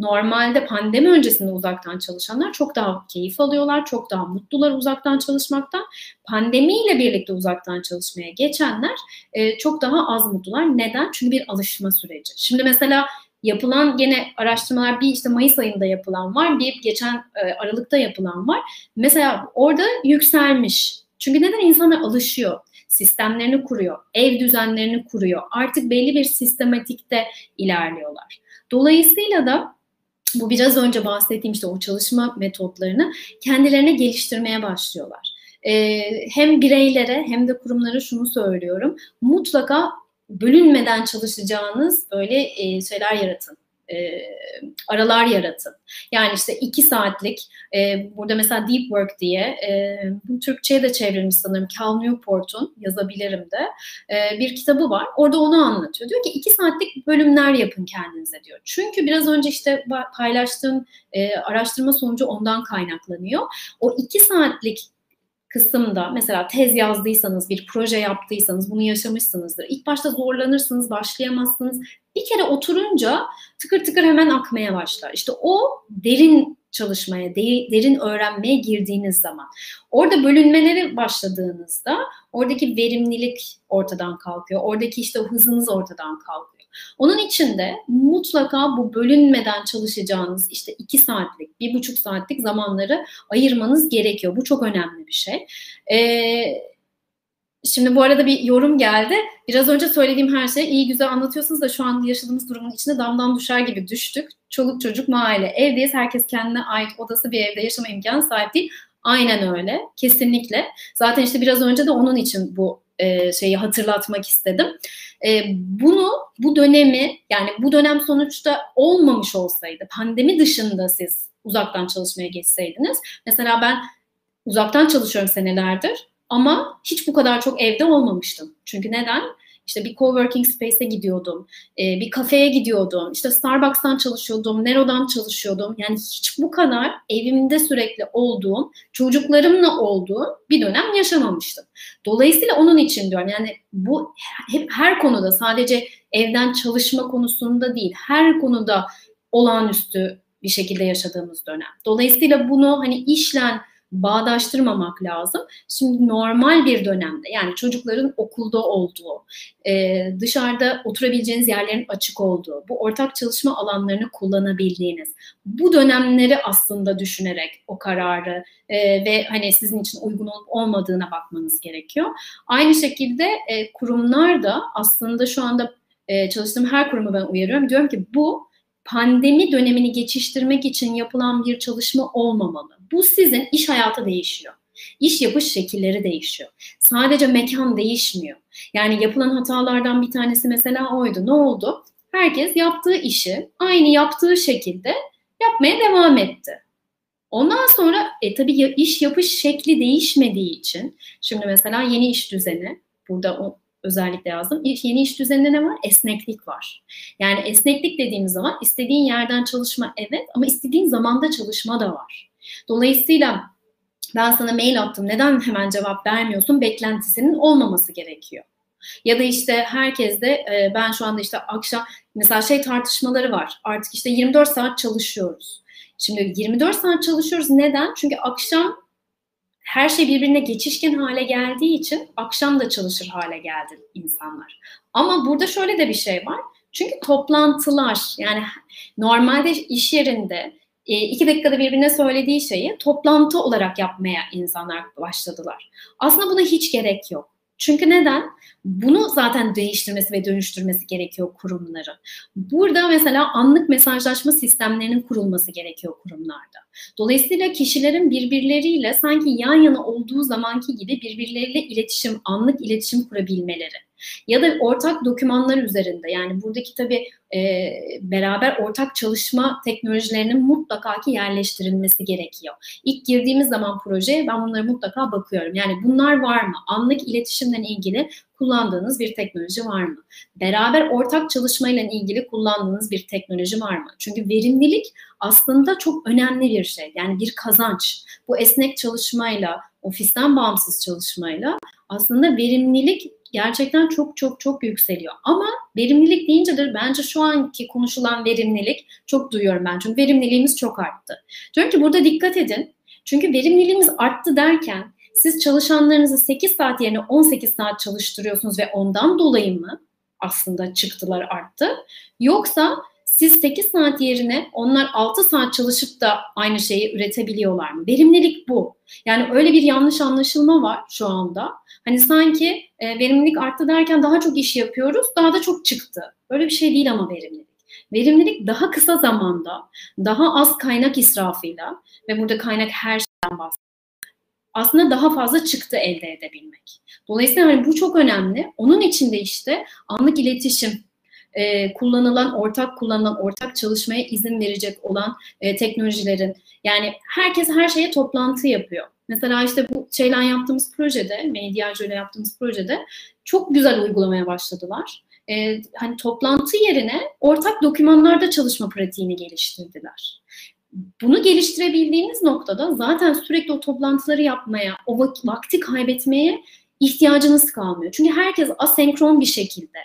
normalde pandemi öncesinde uzaktan çalışanlar çok daha keyif alıyorlar, çok daha mutlular uzaktan çalışmaktan. Pandemiyle birlikte uzaktan çalışmaya geçenler e, çok daha az mutlular. Neden? Çünkü bir alışma süreci. Şimdi mesela yapılan gene araştırmalar bir işte Mayıs ayında yapılan var, bir geçen e, Aralık'ta yapılan var. Mesela orada yükselmiş. Çünkü neden insanlar alışıyor? Sistemlerini kuruyor, ev düzenlerini kuruyor. Artık belli bir sistematikte ilerliyorlar. Dolayısıyla da bu biraz önce bahsettiğim işte o çalışma metotlarını kendilerine geliştirmeye başlıyorlar. Ee, hem bireylere hem de kurumlara şunu söylüyorum. Mutlaka bölünmeden çalışacağınız böyle e, şeyler yaratın e, aralar yaratın. Yani işte iki saatlik, e, burada mesela Deep Work diye, e, bu Türkçe'ye de çevrilmiş sanırım Cal Newport'un, yazabilirim de, e, bir kitabı var. Orada onu anlatıyor. Diyor ki iki saatlik bölümler yapın kendinize diyor. Çünkü biraz önce işte paylaştığım e, araştırma sonucu ondan kaynaklanıyor. O iki saatlik kısımda mesela tez yazdıysanız, bir proje yaptıysanız bunu yaşamışsınızdır. İlk başta zorlanırsınız, başlayamazsınız. Bir kere oturunca tıkır tıkır hemen akmaya başlar. İşte o derin çalışmaya, derin öğrenmeye girdiğiniz zaman. Orada bölünmeleri başladığınızda oradaki verimlilik ortadan kalkıyor. Oradaki işte hızınız ortadan kalkıyor. Onun için de mutlaka bu bölünmeden çalışacağınız işte iki saatlik, bir buçuk saatlik zamanları ayırmanız gerekiyor. Bu çok önemli bir şey. Ee, Şimdi bu arada bir yorum geldi. Biraz önce söylediğim her şeyi iyi güzel anlatıyorsunuz da şu an yaşadığımız durumun içinde damdan düşer gibi düştük. Çoluk çocuk mahalle. Evdeyiz. Herkes kendine ait odası bir evde yaşama imkanı sahip değil. Aynen öyle. Kesinlikle. Zaten işte biraz önce de onun için bu e, şeyi hatırlatmak istedim. E, bunu, bu dönemi yani bu dönem sonuçta olmamış olsaydı, pandemi dışında siz uzaktan çalışmaya geçseydiniz. Mesela ben uzaktan çalışıyorum senelerdir ama hiç bu kadar çok evde olmamıştım. Çünkü neden? İşte bir coworking space'e gidiyordum, e, bir kafeye gidiyordum, işte Starbucks'tan çalışıyordum, Nero'dan çalışıyordum. Yani hiç bu kadar evimde sürekli olduğum, çocuklarımla olduğum bir dönem yaşamamıştım. Dolayısıyla onun için diyorum yani bu hep her konuda sadece evden çalışma konusunda değil, her konuda olağanüstü bir şekilde yaşadığımız dönem. Dolayısıyla bunu hani işlen bağdaştırmamak lazım. Şimdi normal bir dönemde yani çocukların okulda olduğu, e, dışarıda oturabileceğiniz yerlerin açık olduğu, bu ortak çalışma alanlarını kullanabildiğiniz, bu dönemleri aslında düşünerek o kararı e, ve hani sizin için uygun olup olmadığına bakmanız gerekiyor. Aynı şekilde e, kurumlar da aslında şu anda çalıştığım her kurumu ben uyarıyorum. Diyorum ki bu pandemi dönemini geçiştirmek için yapılan bir çalışma olmamalı. Bu sizin iş hayatı değişiyor. İş yapış şekilleri değişiyor. Sadece mekan değişmiyor. Yani yapılan hatalardan bir tanesi mesela oydu. Ne oldu? Herkes yaptığı işi aynı yaptığı şekilde yapmaya devam etti. Ondan sonra e, tabii iş yapış şekli değişmediği için şimdi mesela yeni iş düzeni burada o özellikle yazdım. Yeni iş düzeninde ne var? Esneklik var. Yani esneklik dediğimiz zaman istediğin yerden çalışma evet ama istediğin zamanda çalışma da var. Dolayısıyla ben sana mail attım neden hemen cevap vermiyorsun beklentisinin olmaması gerekiyor. Ya da işte herkes de e, ben şu anda işte akşam mesela şey tartışmaları var. Artık işte 24 saat çalışıyoruz. Şimdi 24 saat çalışıyoruz neden? Çünkü akşam her şey birbirine geçişken hale geldiği için akşam da çalışır hale geldi insanlar. Ama burada şöyle de bir şey var. Çünkü toplantılar yani normalde iş yerinde iki dakikada birbirine söylediği şeyi toplantı olarak yapmaya insanlar başladılar. Aslında buna hiç gerek yok. Çünkü neden? Bunu zaten değiştirmesi ve dönüştürmesi gerekiyor kurumların. Burada mesela anlık mesajlaşma sistemlerinin kurulması gerekiyor kurumlarda. Dolayısıyla kişilerin birbirleriyle sanki yan yana olduğu zamanki gibi birbirleriyle iletişim, anlık iletişim kurabilmeleri ya da ortak dokümanlar üzerinde yani buradaki tabii e, beraber ortak çalışma teknolojilerinin mutlaka ki yerleştirilmesi gerekiyor. İlk girdiğimiz zaman projeye ben bunları mutlaka bakıyorum. Yani bunlar var mı? Anlık iletişimle ilgili kullandığınız bir teknoloji var mı? Beraber ortak çalışmayla ilgili kullandığınız bir teknoloji var mı? Çünkü verimlilik aslında çok önemli bir şey. Yani bir kazanç. Bu esnek çalışmayla, ofisten bağımsız çalışmayla aslında verimlilik gerçekten çok çok çok yükseliyor. Ama verimlilik deyince de bence şu anki konuşulan verimlilik çok duyuyorum ben. Çünkü verimliliğimiz çok arttı. Diyorum ki burada dikkat edin. Çünkü verimliliğimiz arttı derken siz çalışanlarınızı 8 saat yerine 18 saat çalıştırıyorsunuz ve ondan dolayı mı aslında çıktılar arttı? Yoksa siz 8 saat yerine onlar 6 saat çalışıp da aynı şeyi üretebiliyorlar mı? Verimlilik bu. Yani öyle bir yanlış anlaşılma var şu anda. Hani sanki e, verimlilik arttı derken daha çok iş yapıyoruz, daha da çok çıktı. Öyle bir şey değil ama verimlilik. Verimlilik daha kısa zamanda, daha az kaynak israfıyla ve burada kaynak her şeyden bahsediyor. Aslında daha fazla çıktı elde edebilmek. Dolayısıyla hani bu çok önemli. Onun için de işte anlık iletişim, e, kullanılan, ortak kullanılan, ortak çalışmaya izin verecek olan e, teknolojilerin yani herkes her şeye toplantı yapıyor. Mesela işte bu şeyle yaptığımız projede, Mediacı ile yaptığımız projede çok güzel uygulamaya başladılar. Ee, hani toplantı yerine ortak dokümanlarda çalışma pratiğini geliştirdiler. Bunu geliştirebildiğiniz noktada zaten sürekli o toplantıları yapmaya, o vakti kaybetmeye ihtiyacınız kalmıyor. Çünkü herkes asenkron bir şekilde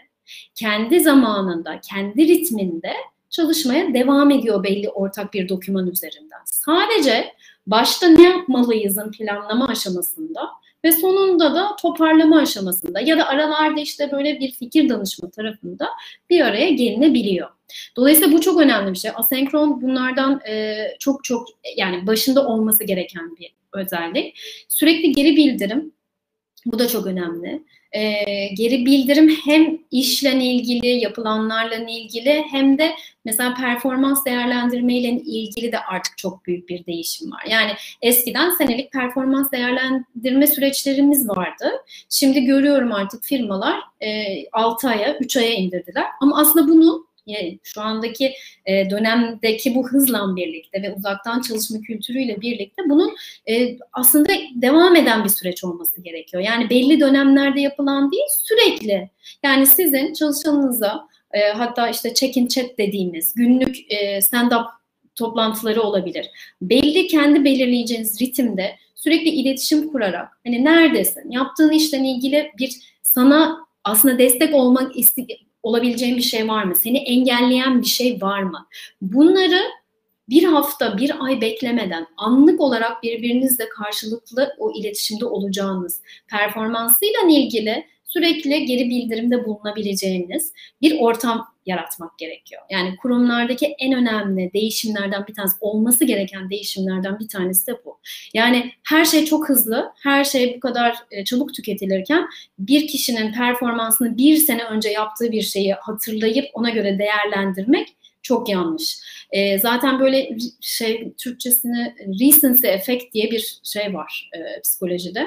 kendi zamanında, kendi ritminde çalışmaya devam ediyor belli ortak bir doküman üzerinden. Sadece başta ne yapmalıyızın planlama aşamasında ve sonunda da toparlama aşamasında ya da aralarda işte böyle bir fikir danışma tarafında bir araya gelinebiliyor. Dolayısıyla bu çok önemli bir şey. Asenkron bunlardan e, çok çok yani başında olması gereken bir özellik. Sürekli geri bildirim bu da çok önemli e, geri bildirim hem işle ilgili, yapılanlarla ilgili hem de mesela performans değerlendirme ile ilgili de artık çok büyük bir değişim var. Yani eskiden senelik performans değerlendirme süreçlerimiz vardı. Şimdi görüyorum artık firmalar e, 6 aya, 3 aya indirdiler. Ama aslında bunu şu andaki e, dönemdeki bu hızla birlikte ve uzaktan çalışma kültürüyle birlikte bunun e, aslında devam eden bir süreç olması gerekiyor. Yani belli dönemlerde yapılan değil sürekli. Yani sizin çalışanınıza e, hatta işte check-in chat dediğimiz günlük stand-up toplantıları olabilir. Belli kendi belirleyeceğiniz ritimde sürekli iletişim kurarak hani neredesin? Yaptığın işle ilgili bir sana aslında destek olmak olabileceğin bir şey var mı? Seni engelleyen bir şey var mı? Bunları bir hafta, bir ay beklemeden anlık olarak birbirinizle karşılıklı o iletişimde olacağınız, performansıyla ilgili sürekli geri bildirimde bulunabileceğiniz bir ortam yaratmak gerekiyor. Yani kurumlardaki en önemli değişimlerden bir tanesi, olması gereken değişimlerden bir tanesi de bu. Yani her şey çok hızlı, her şey bu kadar e, çabuk tüketilirken bir kişinin performansını bir sene önce yaptığı bir şeyi hatırlayıp ona göre değerlendirmek çok yanlış. E, zaten böyle şey Türkçesini recency effect diye bir şey var e, psikolojide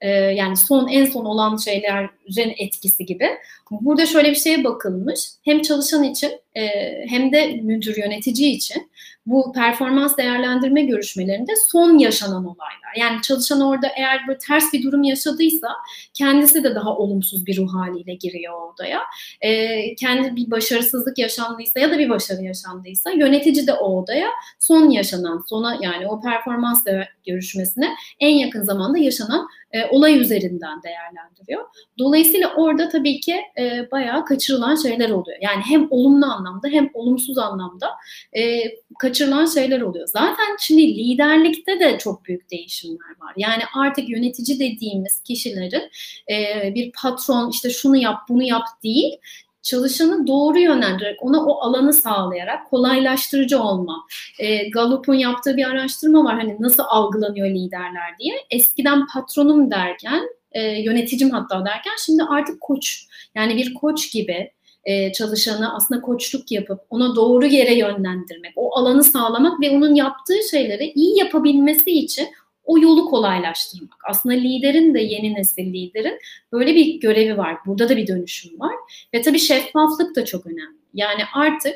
e, yani son en son olan şeylerin etkisi gibi. Burada şöyle bir şeye bakılmış. Hem çalışan için e, hem de müdür yönetici için bu performans değerlendirme görüşmelerinde son yaşanan olaylar. Yani çalışan orada eğer böyle ters bir durum yaşadıysa kendisi de daha olumsuz bir ruh haliyle giriyor odaya. E, kendi bir başarısızlık yaşandıysa ya da bir başarı yaşandıysa yönetici de o odaya son yaşanan, sona yani o performans görüşmesine en yakın zamanda yaşanan e, olay üzerinden değerlendiriyor. Dolayısıyla orada tabii ki e, bayağı kaçırılan şeyler oluyor. Yani hem olumlu anlamda hem olumsuz anlamda e, kaçırılan şeyler oluyor. Zaten şimdi liderlikte de çok büyük değişimler var. Yani artık yönetici dediğimiz kişilerin e, bir patron işte şunu yap bunu yap değil çalışanı doğru yönlendirerek ona o alanı sağlayarak kolaylaştırıcı olma. E, Gallup'un yaptığı bir araştırma var hani nasıl algılanıyor liderler diye. Eskiden patronum derken e, yöneticim hatta derken şimdi artık koç yani bir koç gibi e, çalışanı aslında koçluk yapıp ona doğru yere yönlendirmek, o alanı sağlamak ve onun yaptığı şeyleri iyi yapabilmesi için o yolu kolaylaştırmak. Aslında liderin de yeni nesil liderin böyle bir görevi var. Burada da bir dönüşüm var. Ve tabii şeffaflık da çok önemli. Yani artık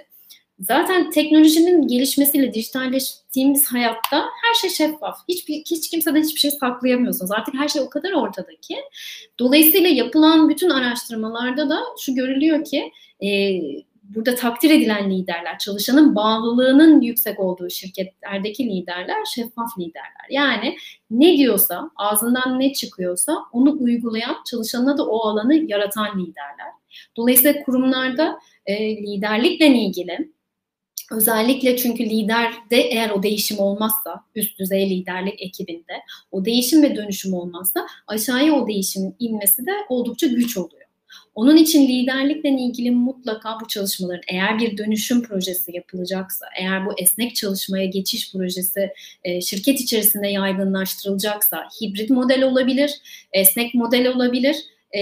zaten teknolojinin gelişmesiyle dijitalleştiğimiz hayatta her şey şeffaf. Hiçbir, hiç kimseden hiçbir şey saklayamıyorsunuz. Artık her şey o kadar ortada ki. Dolayısıyla yapılan bütün araştırmalarda da şu görülüyor ki e, burada takdir edilen liderler, çalışanın bağlılığının yüksek olduğu şirketlerdeki liderler şeffaf liderler. Yani ne diyorsa, ağzından ne çıkıyorsa onu uygulayan, çalışanına da o alanı yaratan liderler. Dolayısıyla kurumlarda e, liderlikle ilgili Özellikle çünkü liderde eğer o değişim olmazsa, üst düzey liderlik ekibinde o değişim ve dönüşüm olmazsa aşağıya o değişimin inmesi de oldukça güç oluyor. Onun için liderlikle ilgili mutlaka bu çalışmaların eğer bir dönüşüm projesi yapılacaksa, eğer bu esnek çalışmaya geçiş projesi e, şirket içerisinde yaygınlaştırılacaksa hibrit model olabilir, esnek model olabilir. E,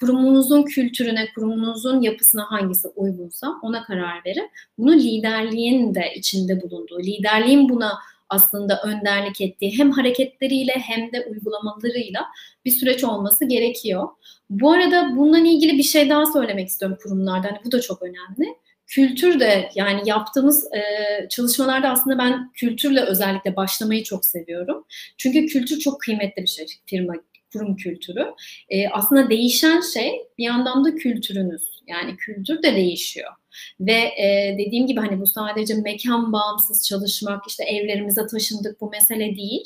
kurumunuzun kültürüne, kurumunuzun yapısına hangisi uygunsa ona karar verin. Bunu liderliğin de içinde bulunduğu, liderliğin buna aslında önderlik ettiği hem hareketleriyle hem de uygulamalarıyla bir süreç olması gerekiyor. Bu arada bununla ilgili bir şey daha söylemek istiyorum kurumlarda. Hani bu da çok önemli. Kültür de yani yaptığımız e, çalışmalarda aslında ben kültürle özellikle başlamayı çok seviyorum. Çünkü kültür çok kıymetli bir şey firma kurum kültürü. E, aslında değişen şey bir yandan da kültürünüz. Yani kültür de değişiyor. Ve e, dediğim gibi hani bu sadece mekan bağımsız çalışmak, işte evlerimize taşındık bu mesele değil.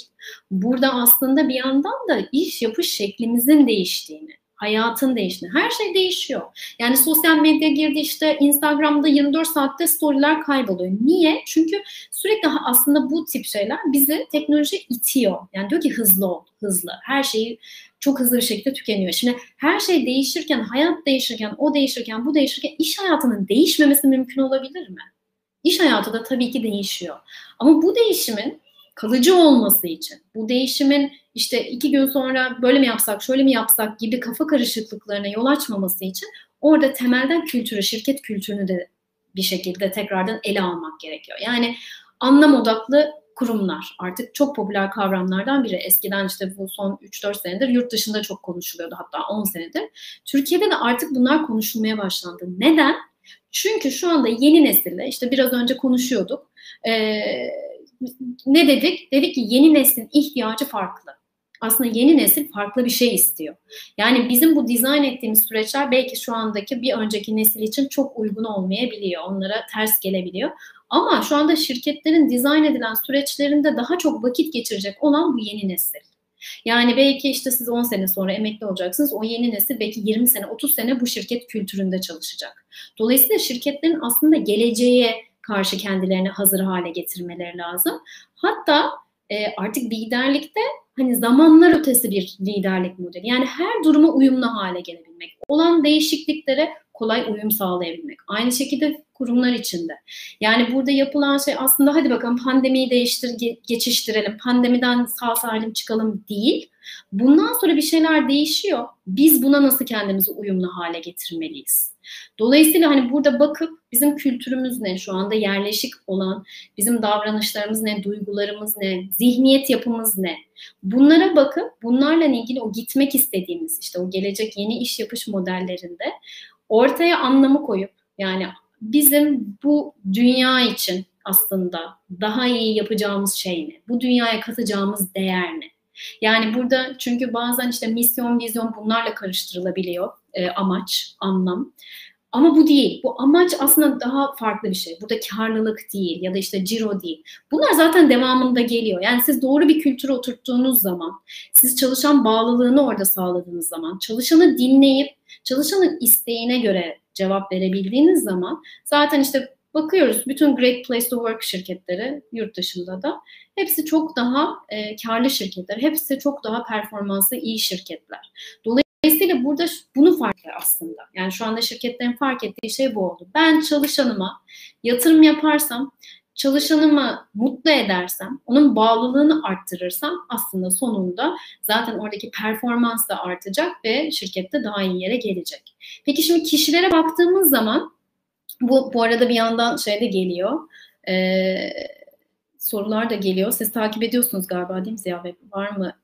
Burada aslında bir yandan da iş yapış şeklimizin değiştiğini, hayatın değiştiğini, her şey değişiyor. Yani sosyal medya girdi işte Instagram'da 24 saatte storyler kayboluyor. Niye? Çünkü sürekli aslında bu tip şeyler bizi teknoloji itiyor. Yani diyor ki hızlı ol, hızlı. Her şeyi çok hızlı bir şekilde tükeniyor. Şimdi her şey değişirken, hayat değişirken, o değişirken, bu değişirken iş hayatının değişmemesi mümkün olabilir mi? İş hayatı da tabii ki değişiyor. Ama bu değişimin kalıcı olması için, bu değişimin işte iki gün sonra böyle mi yapsak, şöyle mi yapsak gibi kafa karışıklıklarına yol açmaması için orada temelden kültürü, şirket kültürünü de bir şekilde tekrardan ele almak gerekiyor. Yani anlam odaklı kurumlar artık çok popüler kavramlardan biri. Eskiden işte bu son 3-4 senedir yurt dışında çok konuşuluyordu hatta 10 senedir. Türkiye'de de artık bunlar konuşulmaya başlandı. Neden? Çünkü şu anda yeni nesille işte biraz önce konuşuyorduk. Ee, ne dedik? Dedik ki yeni neslin ihtiyacı farklı aslında yeni nesil farklı bir şey istiyor. Yani bizim bu dizayn ettiğimiz süreçler belki şu andaki bir önceki nesil için çok uygun olmayabiliyor. Onlara ters gelebiliyor. Ama şu anda şirketlerin dizayn edilen süreçlerinde daha çok vakit geçirecek olan bu yeni nesil. Yani belki işte siz 10 sene sonra emekli olacaksınız. O yeni nesil belki 20 sene, 30 sene bu şirket kültüründe çalışacak. Dolayısıyla şirketlerin aslında geleceğe karşı kendilerini hazır hale getirmeleri lazım. Hatta e, artık liderlikte hani zamanlar ötesi bir liderlik modeli. Yani her duruma uyumlu hale gelebilmek. Olan değişikliklere kolay uyum sağlayabilmek. Aynı şekilde kurumlar içinde. Yani burada yapılan şey aslında hadi bakalım pandemiyi değiştir, geçiştirelim, pandemiden sağ salim çıkalım değil. Bundan sonra bir şeyler değişiyor. Biz buna nasıl kendimizi uyumlu hale getirmeliyiz? Dolayısıyla hani burada bakıp bizim kültürümüz ne, şu anda yerleşik olan bizim davranışlarımız ne, duygularımız ne, zihniyet yapımız ne? Bunlara bakıp bunlarla ilgili o gitmek istediğimiz işte o gelecek yeni iş yapış modellerinde ortaya anlamı koyup yani bizim bu dünya için aslında daha iyi yapacağımız şey ne? Bu dünyaya katacağımız değer ne? Yani burada çünkü bazen işte misyon, vizyon bunlarla karıştırılabiliyor e, amaç, anlam. Ama bu değil. Bu amaç aslında daha farklı bir şey. Burada karlılık değil ya da işte ciro değil. Bunlar zaten devamında geliyor. Yani siz doğru bir kültüre oturttuğunuz zaman, siz çalışan bağlılığını orada sağladığınız zaman, çalışanı dinleyip çalışanın isteğine göre cevap verebildiğiniz zaman zaten işte bakıyoruz bütün Great Place to Work şirketleri yurt dışında da hepsi çok daha e, karlı şirketler, hepsi çok daha performansı iyi şirketler. Dolayısıyla burada bunu fark ediyor aslında. Yani şu anda şirketlerin fark ettiği şey bu oldu. Ben çalışanıma yatırım yaparsam, çalışanımı mutlu edersem, onun bağlılığını arttırırsam aslında sonunda zaten oradaki performans da artacak ve şirkette daha iyi yere gelecek. Peki şimdi kişilere baktığımız zaman bu, bu arada bir yandan şey de geliyor. Ee, sorular da geliyor. Siz takip ediyorsunuz galiba değil mi Ziya Bey? Var mı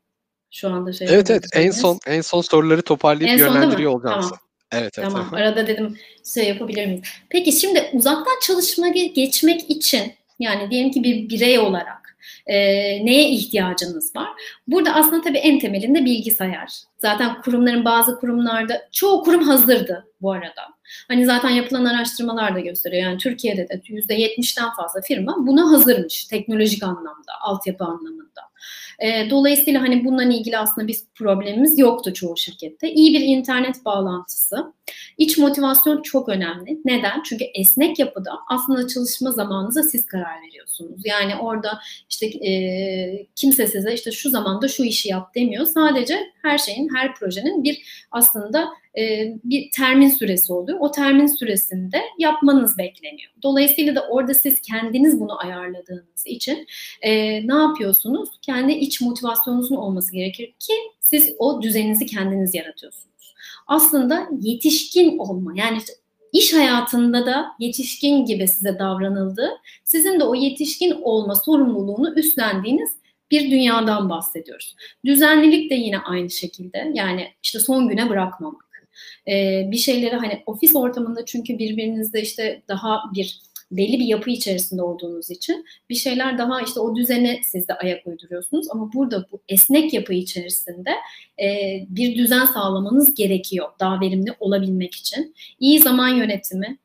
şu anda şey? Evet evet en son en son soruları toparlayıp En yönlendiriyor olacağım. Tamam. Evet evet. Tamam. aha. Arada dedim şey yapabilir miyiz? Peki şimdi uzaktan çalışma ge- geçmek için yani diyelim ki bir birey olarak e, neye ihtiyacınız var? Burada aslında tabii en temelinde bilgisayar. Zaten kurumların bazı kurumlarda çoğu kurum hazırdı bu arada. Hani zaten yapılan araştırmalar da gösteriyor. Yani Türkiye'de de %70'den fazla firma buna hazırmış teknolojik anlamda, altyapı anlamında. E, dolayısıyla hani bununla ilgili aslında bir problemimiz yoktu çoğu şirkette. İyi bir internet bağlantısı. İç motivasyon çok önemli. Neden? Çünkü esnek yapıda aslında çalışma zamanınıza siz karar veriyorsunuz. Yani orada işte e, kimse size işte şu zamanda şu işi yap demiyor. Sadece her şeyin, her projenin bir aslında e, bir termin süresi oluyor. O termin süresinde yapmanız bekleniyor. Dolayısıyla da orada siz kendiniz bunu ayarladığınız için e, ne yapıyorsunuz? Kendi iç motivasyonunuzun olması gerekir ki siz o düzeninizi kendiniz yaratıyorsunuz. Aslında yetişkin olma yani iş hayatında da yetişkin gibi size davranıldığı, sizin de o yetişkin olma sorumluluğunu üstlendiğiniz bir dünyadan bahsediyoruz. Düzenlilik de yine aynı şekilde. Yani işte son güne bırakmamak. Ee, bir şeyleri hani ofis ortamında çünkü birbirinizde işte daha bir belli bir yapı içerisinde olduğunuz için bir şeyler daha işte o düzene siz de ayak uyduruyorsunuz ama burada bu esnek yapı içerisinde e, bir düzen sağlamanız gerekiyor daha verimli olabilmek için. İyi zaman yönetimi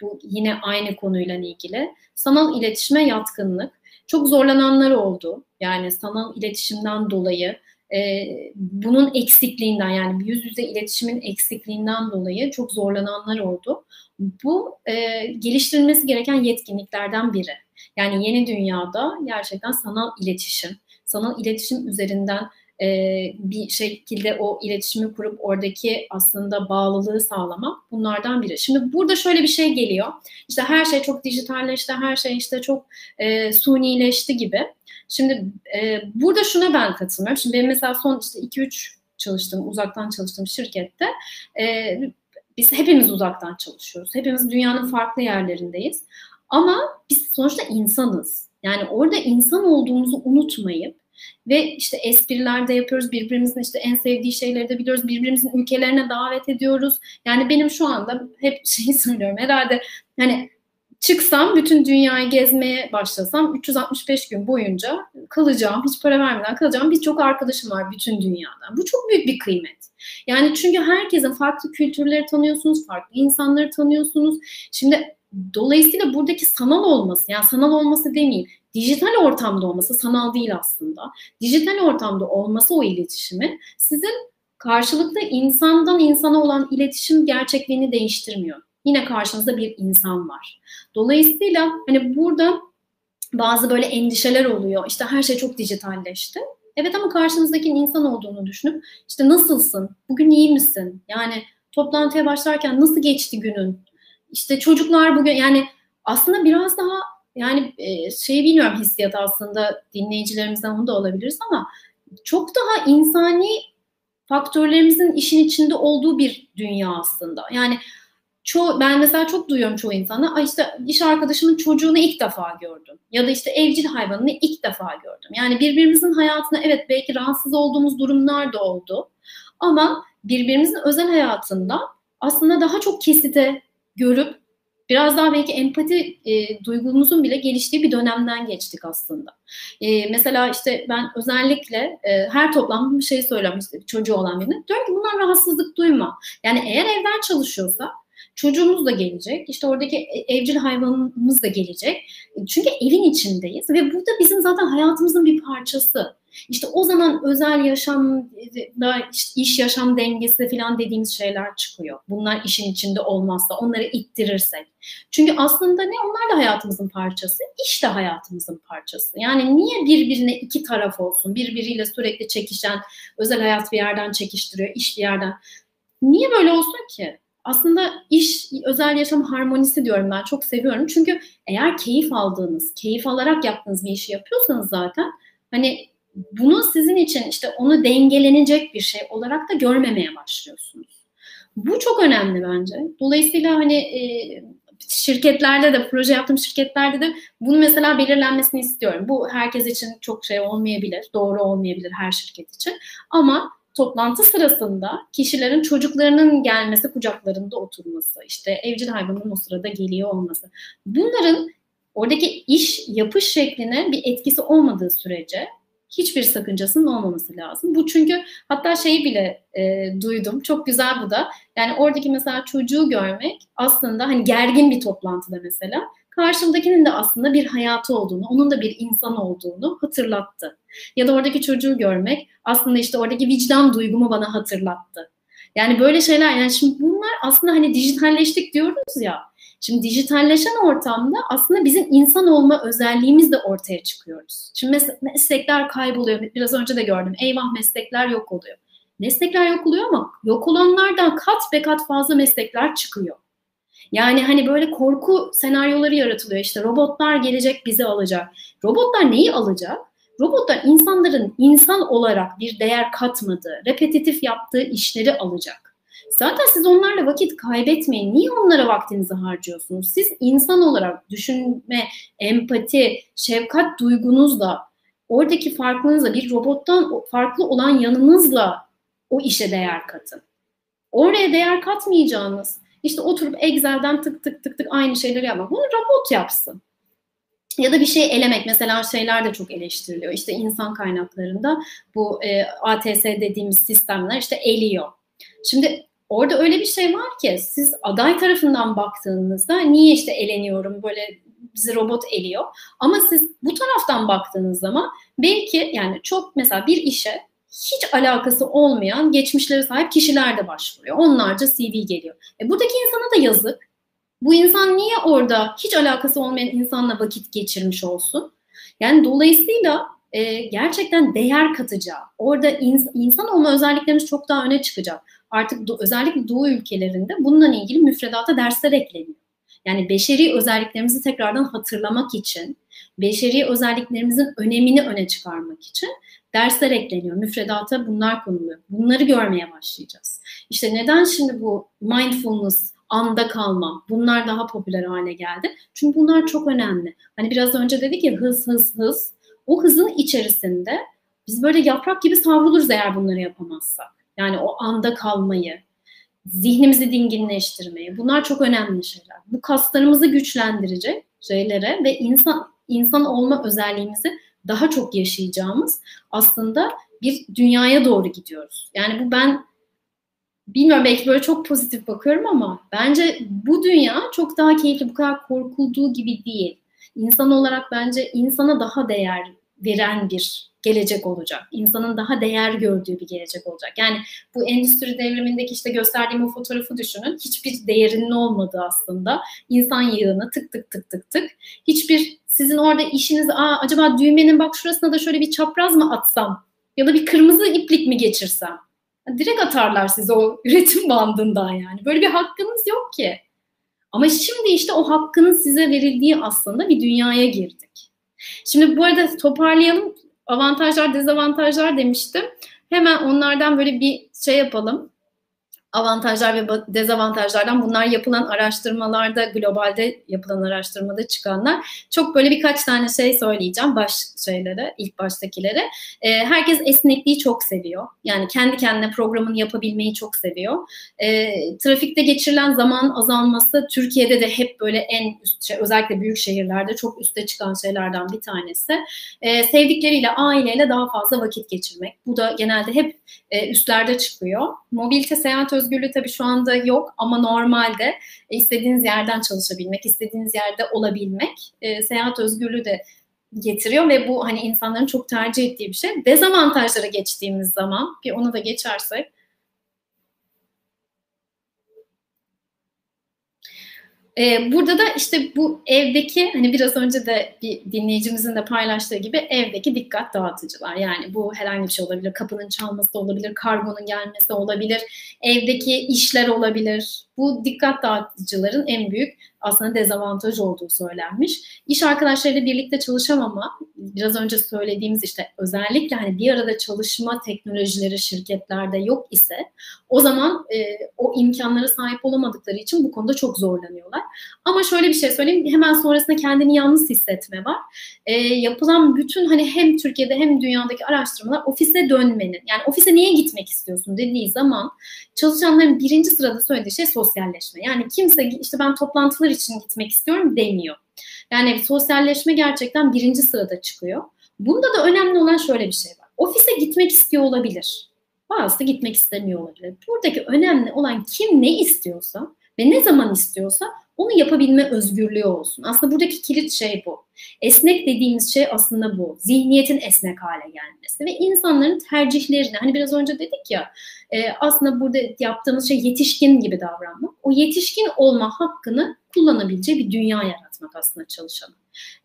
bu yine aynı konuyla ilgili. Sanal iletişime yatkınlık. Çok zorlananlar oldu. Yani sanal iletişimden dolayı e, bunun eksikliğinden yani yüz yüze iletişimin eksikliğinden dolayı çok zorlananlar oldu. Bu e, geliştirilmesi gereken yetkinliklerden biri. Yani yeni dünyada gerçekten sanal iletişim, sanal iletişim üzerinden e, bir şekilde o iletişimi kurup oradaki aslında bağlılığı sağlamak bunlardan biri. Şimdi burada şöyle bir şey geliyor. İşte her şey çok dijitalleşti, her şey işte çok e, sunileşti gibi. Şimdi e, burada şuna ben katılmıyorum. Şimdi benim mesela son işte 2-3 çalıştığım, uzaktan çalıştığım şirkette e, biz hepimiz uzaktan çalışıyoruz. Hepimiz dünyanın farklı yerlerindeyiz. Ama biz sonuçta insanız. Yani orada insan olduğumuzu unutmayıp ve işte espriler de yapıyoruz. Birbirimizin işte en sevdiği şeyleri de biliyoruz. Birbirimizin ülkelerine davet ediyoruz. Yani benim şu anda hep şeyi söylüyorum. Herhalde hani çıksam bütün dünyayı gezmeye başlasam 365 gün boyunca kalacağım, hiç para vermeden kalacağım birçok arkadaşım var bütün dünyadan. Bu çok büyük bir kıymet. Yani çünkü herkesin farklı kültürleri tanıyorsunuz, farklı insanları tanıyorsunuz. Şimdi dolayısıyla buradaki sanal olması, yani sanal olması demeyeyim, dijital ortamda olması, sanal değil aslında. Dijital ortamda olması o iletişimi sizin karşılıklı insandan insana olan iletişim gerçekliğini değiştirmiyor. Yine karşınızda bir insan var. Dolayısıyla hani burada bazı böyle endişeler oluyor. İşte her şey çok dijitalleşti. Evet ama karşınızdaki insan olduğunu düşünüp işte nasılsın? Bugün iyi misin? Yani toplantıya başlarken nasıl geçti günün? İşte çocuklar bugün yani aslında biraz daha yani şey bilmiyorum hissiyat aslında dinleyicilerimizden onu da alabiliriz ama çok daha insani faktörlerimizin işin içinde olduğu bir dünya aslında. Yani çoğu ben mesela çok duyuyorum çoğu insana işte iş arkadaşımın çocuğunu ilk defa gördüm ya da işte evcil hayvanını ilk defa gördüm. Yani birbirimizin hayatına evet belki rahatsız olduğumuz durumlar da oldu ama birbirimizin özel hayatında aslında daha çok kesite görüp biraz daha belki empati e, duygumuzun bile geliştiği bir dönemden geçtik aslında. E, mesela işte ben özellikle e, her toplamda bir şey söylemiştim çocuğu olan birine. Diyorum ki bundan rahatsızlık duyma. Yani eğer evden çalışıyorsa çocuğumuz da gelecek. İşte oradaki e, evcil hayvanımız da gelecek. Çünkü evin içindeyiz ve bu da bizim zaten hayatımızın bir parçası. İşte o zaman özel yaşam, iş yaşam dengesi falan dediğimiz şeyler çıkıyor. Bunlar işin içinde olmazsa, onları ittirirsek. Çünkü aslında ne onlar da hayatımızın parçası, iş de hayatımızın parçası. Yani niye birbirine iki taraf olsun, birbiriyle sürekli çekişen, özel hayat bir yerden çekiştiriyor, iş bir yerden. Niye böyle olsun ki? Aslında iş, özel yaşam harmonisi diyorum ben. Çok seviyorum. Çünkü eğer keyif aldığınız, keyif alarak yaptığınız bir işi yapıyorsanız zaten hani bunu sizin için işte onu dengelenecek bir şey olarak da görmemeye başlıyorsunuz. Bu çok önemli bence. Dolayısıyla hani e, şirketlerde de proje yaptığım şirketlerde de bunu mesela belirlenmesini istiyorum. Bu herkes için çok şey olmayabilir, doğru olmayabilir her şirket için. Ama toplantı sırasında kişilerin çocuklarının gelmesi, kucaklarında oturması, işte evcil hayvanın o sırada geliyor olması. Bunların oradaki iş yapış şekline bir etkisi olmadığı sürece hiçbir sakıncasının olmaması lazım. Bu çünkü hatta şeyi bile e, duydum. Çok güzel bu da. Yani oradaki mesela çocuğu görmek aslında hani gergin bir toplantıda mesela karşımdakinin de aslında bir hayatı olduğunu, onun da bir insan olduğunu hatırlattı. Ya da oradaki çocuğu görmek aslında işte oradaki vicdan duygumu bana hatırlattı. Yani böyle şeyler yani şimdi bunlar aslında hani dijitalleştik diyoruz ya. Şimdi dijitalleşen ortamda aslında bizim insan olma özelliğimiz de ortaya çıkıyoruz. Şimdi mes- meslekler kayboluyor. Biraz önce de gördüm. Eyvah meslekler yok oluyor. Meslekler yok oluyor ama yok olanlardan kat be kat fazla meslekler çıkıyor. Yani hani böyle korku senaryoları yaratılıyor. İşte robotlar gelecek bizi alacak. Robotlar neyi alacak? Robotlar insanların insan olarak bir değer katmadığı, repetitif yaptığı işleri alacak. Zaten siz onlarla vakit kaybetmeyin. Niye onlara vaktinizi harcıyorsunuz? Siz insan olarak düşünme, empati, şefkat duygunuzla, oradaki farklılığınızla, bir robottan farklı olan yanınızla o işe değer katın. Oraya değer katmayacağınız, işte oturup Excel'den tık tık tık tık aynı şeyleri yapmak. Bunu robot yapsın. Ya da bir şey elemek. Mesela şeyler de çok eleştiriliyor. İşte insan kaynaklarında bu e, ATS dediğimiz sistemler işte eliyor. Şimdi orada öyle bir şey var ki siz aday tarafından baktığınızda niye işte eleniyorum böyle bizi robot eliyor. Ama siz bu taraftan baktığınız zaman belki yani çok mesela bir işe hiç alakası olmayan geçmişlere sahip kişiler de başvuruyor. Onlarca CV geliyor. E buradaki insana da yazık. Bu insan niye orada hiç alakası olmayan insanla vakit geçirmiş olsun? Yani dolayısıyla e, gerçekten değer katacağı, orada ins- insan olma özelliklerimiz çok daha öne çıkacak. Artık do- özellikle Doğu ülkelerinde bununla ilgili müfredata dersler ekleniyor. Yani beşeri özelliklerimizi tekrardan hatırlamak için, beşeri özelliklerimizin önemini öne çıkarmak için dersler ekleniyor. Müfredata bunlar konuluyor. Bunları görmeye başlayacağız. İşte neden şimdi bu mindfulness, anda kalma, bunlar daha popüler hale geldi? Çünkü bunlar çok önemli. Hani biraz önce dedik ya hız hız hız. O hızın içerisinde biz böyle yaprak gibi savruluruz eğer bunları yapamazsak. Yani o anda kalmayı, zihnimizi dinginleştirmeyi. Bunlar çok önemli şeyler. Bu kaslarımızı güçlendirecek şeylere ve insan insan olma özelliğimizi daha çok yaşayacağımız aslında bir dünyaya doğru gidiyoruz. Yani bu ben bilmiyorum belki böyle çok pozitif bakıyorum ama bence bu dünya çok daha keyifli, bu kadar korkulduğu gibi değil. İnsan olarak bence insana daha değer veren bir gelecek olacak. İnsanın daha değer gördüğü bir gelecek olacak. Yani bu endüstri devrimindeki işte gösterdiğim o fotoğrafı düşünün. Hiçbir değerinin olmadığı aslında. İnsan yığını tık tık tık tık tık. Hiçbir sizin orada işiniz Aa, acaba düğmenin bak şurasına da şöyle bir çapraz mı atsam? Ya da bir kırmızı iplik mi geçirsem? Direkt atarlar sizi o üretim bandından yani. Böyle bir hakkınız yok ki. Ama şimdi işte o hakkının size verildiği aslında bir dünyaya girdik. Şimdi bu arada toparlayalım. Avantajlar, dezavantajlar demiştim. Hemen onlardan böyle bir şey yapalım. Avantajlar ve dezavantajlardan bunlar yapılan araştırmalarda globalde yapılan araştırmada çıkanlar. Çok böyle birkaç tane şey söyleyeceğim baş şeylere ilk baştakilere. E, herkes esnekliği çok seviyor. Yani kendi kendine programını yapabilmeyi çok seviyor. E, trafikte geçirilen zaman azalması Türkiye'de de hep böyle en üst şey, özellikle büyük şehirlerde çok üste çıkan şeylerden bir tanesi. E, sevdikleriyle aileyle daha fazla vakit geçirmek. Bu da genelde hep e, üstlerde çıkıyor. Mobilite seyahat özgürlüğü tabii şu anda yok ama normalde istediğiniz yerden çalışabilmek, istediğiniz yerde olabilmek e, seyahat özgürlüğü de getiriyor ve bu hani insanların çok tercih ettiği bir şey. Dezavantajlara geçtiğimiz zaman bir onu da geçersek Ee, burada da işte bu evdeki hani biraz önce de bir dinleyicimizin de paylaştığı gibi evdeki dikkat dağıtıcılar. Yani bu herhangi bir şey olabilir. Kapının çalması da olabilir, kargonun gelmesi olabilir, evdeki işler olabilir. Bu dikkat dağıtıcıların en büyük aslında dezavantaj olduğu söylenmiş. İş arkadaşlarıyla birlikte çalışamama, biraz önce söylediğimiz işte özellikle hani bir arada çalışma teknolojileri şirketlerde yok ise o zaman e, o imkanlara sahip olamadıkları için bu konuda çok zorlanıyorlar. Ama şöyle bir şey söyleyeyim, hemen sonrasında kendini yalnız hissetme var. E, yapılan bütün hani hem Türkiye'de hem dünyadaki araştırmalar ofise dönmenin, yani ofise niye gitmek istiyorsun dediği zaman çalışanların birinci sırada söylediği şey sosyalleşme. Yani kimse işte ben toplantılar için gitmek istiyorum demiyor. Yani sosyalleşme gerçekten birinci sırada çıkıyor. Bunda da önemli olan şöyle bir şey var. Ofise gitmek istiyor olabilir. Bazısı gitmek istemiyor olabilir. Buradaki önemli olan kim ne istiyorsa ve ne zaman istiyorsa onu yapabilme özgürlüğü olsun. Aslında buradaki kilit şey bu. Esnek dediğimiz şey aslında bu. Zihniyetin esnek hale gelmesi ve insanların tercihlerini hani biraz önce dedik ya e, aslında burada yaptığımız şey yetişkin gibi davranmak. O yetişkin olma hakkını kullanabileceği bir dünya yaratmak aslında çalışanın.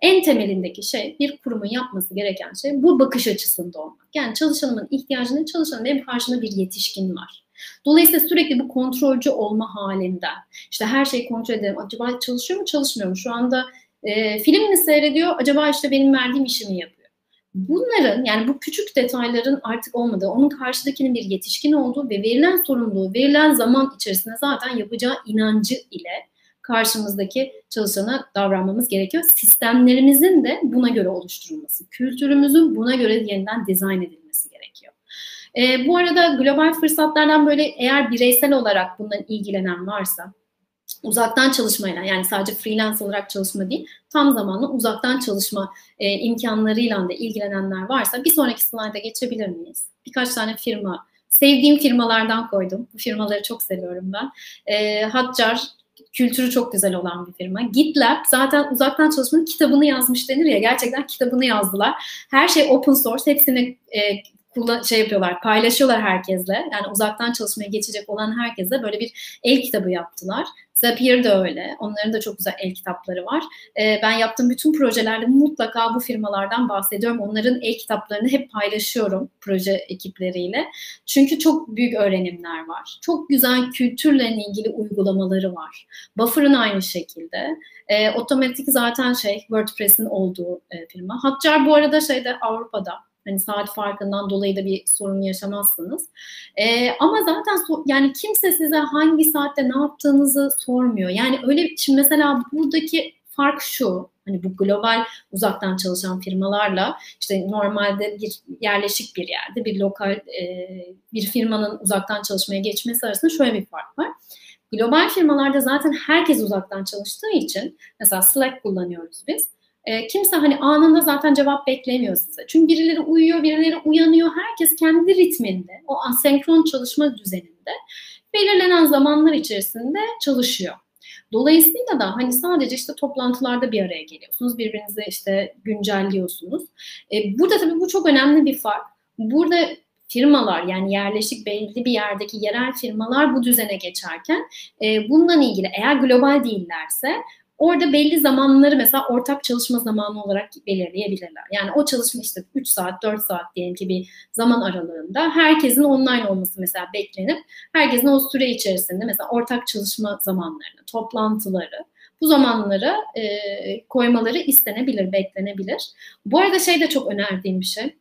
En temelindeki şey bir kurumun yapması gereken şey bu bakış açısında olmak. Yani çalışanımın ihtiyacını çalışanın benim karşımda bir yetişkin var. Dolayısıyla sürekli bu kontrolcü olma halinden işte her şeyi kontrol edelim. Acaba çalışıyor mu çalışmıyor mu? Şu anda e, film mi seyrediyor? Acaba işte benim verdiğim işi mi yapıyor? Bunların yani bu küçük detayların artık olmadığı, onun karşıdakinin bir yetişkin olduğu ve verilen sorumluluğu, verilen zaman içerisinde zaten yapacağı inancı ile karşımızdaki çalışana davranmamız gerekiyor. Sistemlerimizin de buna göre oluşturulması, kültürümüzün buna göre yeniden dizayn edilmesi gerekiyor. E, bu arada global fırsatlardan böyle eğer bireysel olarak bundan ilgilenen varsa, uzaktan çalışmayla yani sadece freelance olarak çalışma değil tam zamanlı uzaktan çalışma e, imkanlarıyla da ilgilenenler varsa bir sonraki slayda geçebilir miyiz? Birkaç tane firma sevdiğim firmalardan koydum. Bu firmaları çok seviyorum ben. E, Haccar kültürü çok güzel olan bir firma. GitLab zaten uzaktan çalışmanın kitabını yazmış denir ya gerçekten kitabını yazdılar. Her şey open source hepsini e, şey yapıyorlar, paylaşıyorlar herkesle. Yani uzaktan çalışmaya geçecek olan herkese böyle bir el kitabı yaptılar. Zapier de öyle. Onların da çok güzel el kitapları var. Ee, ben yaptığım bütün projelerde mutlaka bu firmalardan bahsediyorum. Onların el kitaplarını hep paylaşıyorum proje ekipleriyle. Çünkü çok büyük öğrenimler var. Çok güzel kültürle ilgili uygulamaları var. Buffer'ın aynı şekilde. E, otomatik zaten şey WordPress'in olduğu e, firma. Hotjar bu arada şeyde Avrupa'da Hani saat farkından dolayı da bir sorun yaşamazsınız. E, ama zaten so- yani kimse size hangi saatte ne yaptığınızı sormuyor. Yani öyle şimdi mesela buradaki fark şu. Hani bu global uzaktan çalışan firmalarla işte normalde bir yerleşik bir yerde bir lokal e, bir firmanın uzaktan çalışmaya geçmesi arasında şöyle bir fark var. Global firmalarda zaten herkes uzaktan çalıştığı için mesela Slack kullanıyoruz biz. E, kimse hani anında zaten cevap beklemiyor size. Çünkü birileri uyuyor, birileri uyanıyor. Herkes kendi ritminde, o asenkron çalışma düzeninde belirlenen zamanlar içerisinde çalışıyor. Dolayısıyla da hani sadece işte toplantılarda bir araya geliyorsunuz. Birbirinizi işte güncelliyorsunuz. E, burada tabii bu çok önemli bir fark. Burada firmalar yani yerleşik belli bir yerdeki yerel firmalar bu düzene geçerken e, bundan ilgili eğer global değillerse Orada belli zamanları mesela ortak çalışma zamanı olarak belirleyebilirler. Yani o çalışma işte 3 saat, 4 saat diyelim ki bir zaman aralığında herkesin online olması mesela beklenip herkesin o süre içerisinde mesela ortak çalışma zamanlarını, toplantıları bu zamanlara e, koymaları istenebilir, beklenebilir. Bu arada şey de çok önerdiğim bir şey.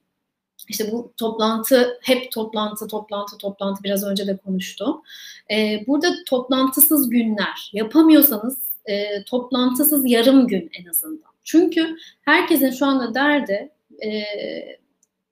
işte bu toplantı hep toplantı toplantı toplantı biraz önce de konuştum. Ee, burada toplantısız günler yapamıyorsanız e, toplantısız yarım gün en azından. Çünkü herkesin şu anda derdi e,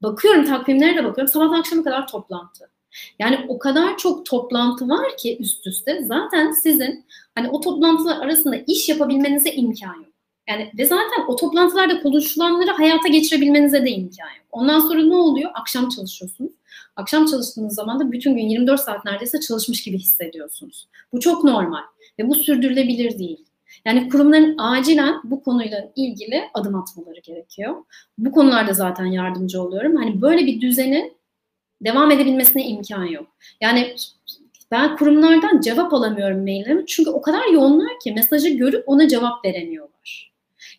bakıyorum takvimlere de bakıyorum sabah akşama kadar toplantı. Yani o kadar çok toplantı var ki üst üste zaten sizin hani o toplantılar arasında iş yapabilmenize imkan yok. Yani ve zaten o toplantılarda konuşulanları hayata geçirebilmenize de imkan yok. Ondan sonra ne oluyor? Akşam çalışıyorsunuz. Akşam çalıştığınız zaman da bütün gün 24 saat neredeyse çalışmış gibi hissediyorsunuz. Bu çok normal ve bu sürdürülebilir değil. Yani kurumların acilen bu konuyla ilgili adım atmaları gerekiyor. Bu konularda zaten yardımcı oluyorum. Hani böyle bir düzenin devam edebilmesine imkan yok. Yani ben kurumlardan cevap alamıyorum maillerimi çünkü o kadar yoğunlar ki mesajı görüp ona cevap veremiyorlar.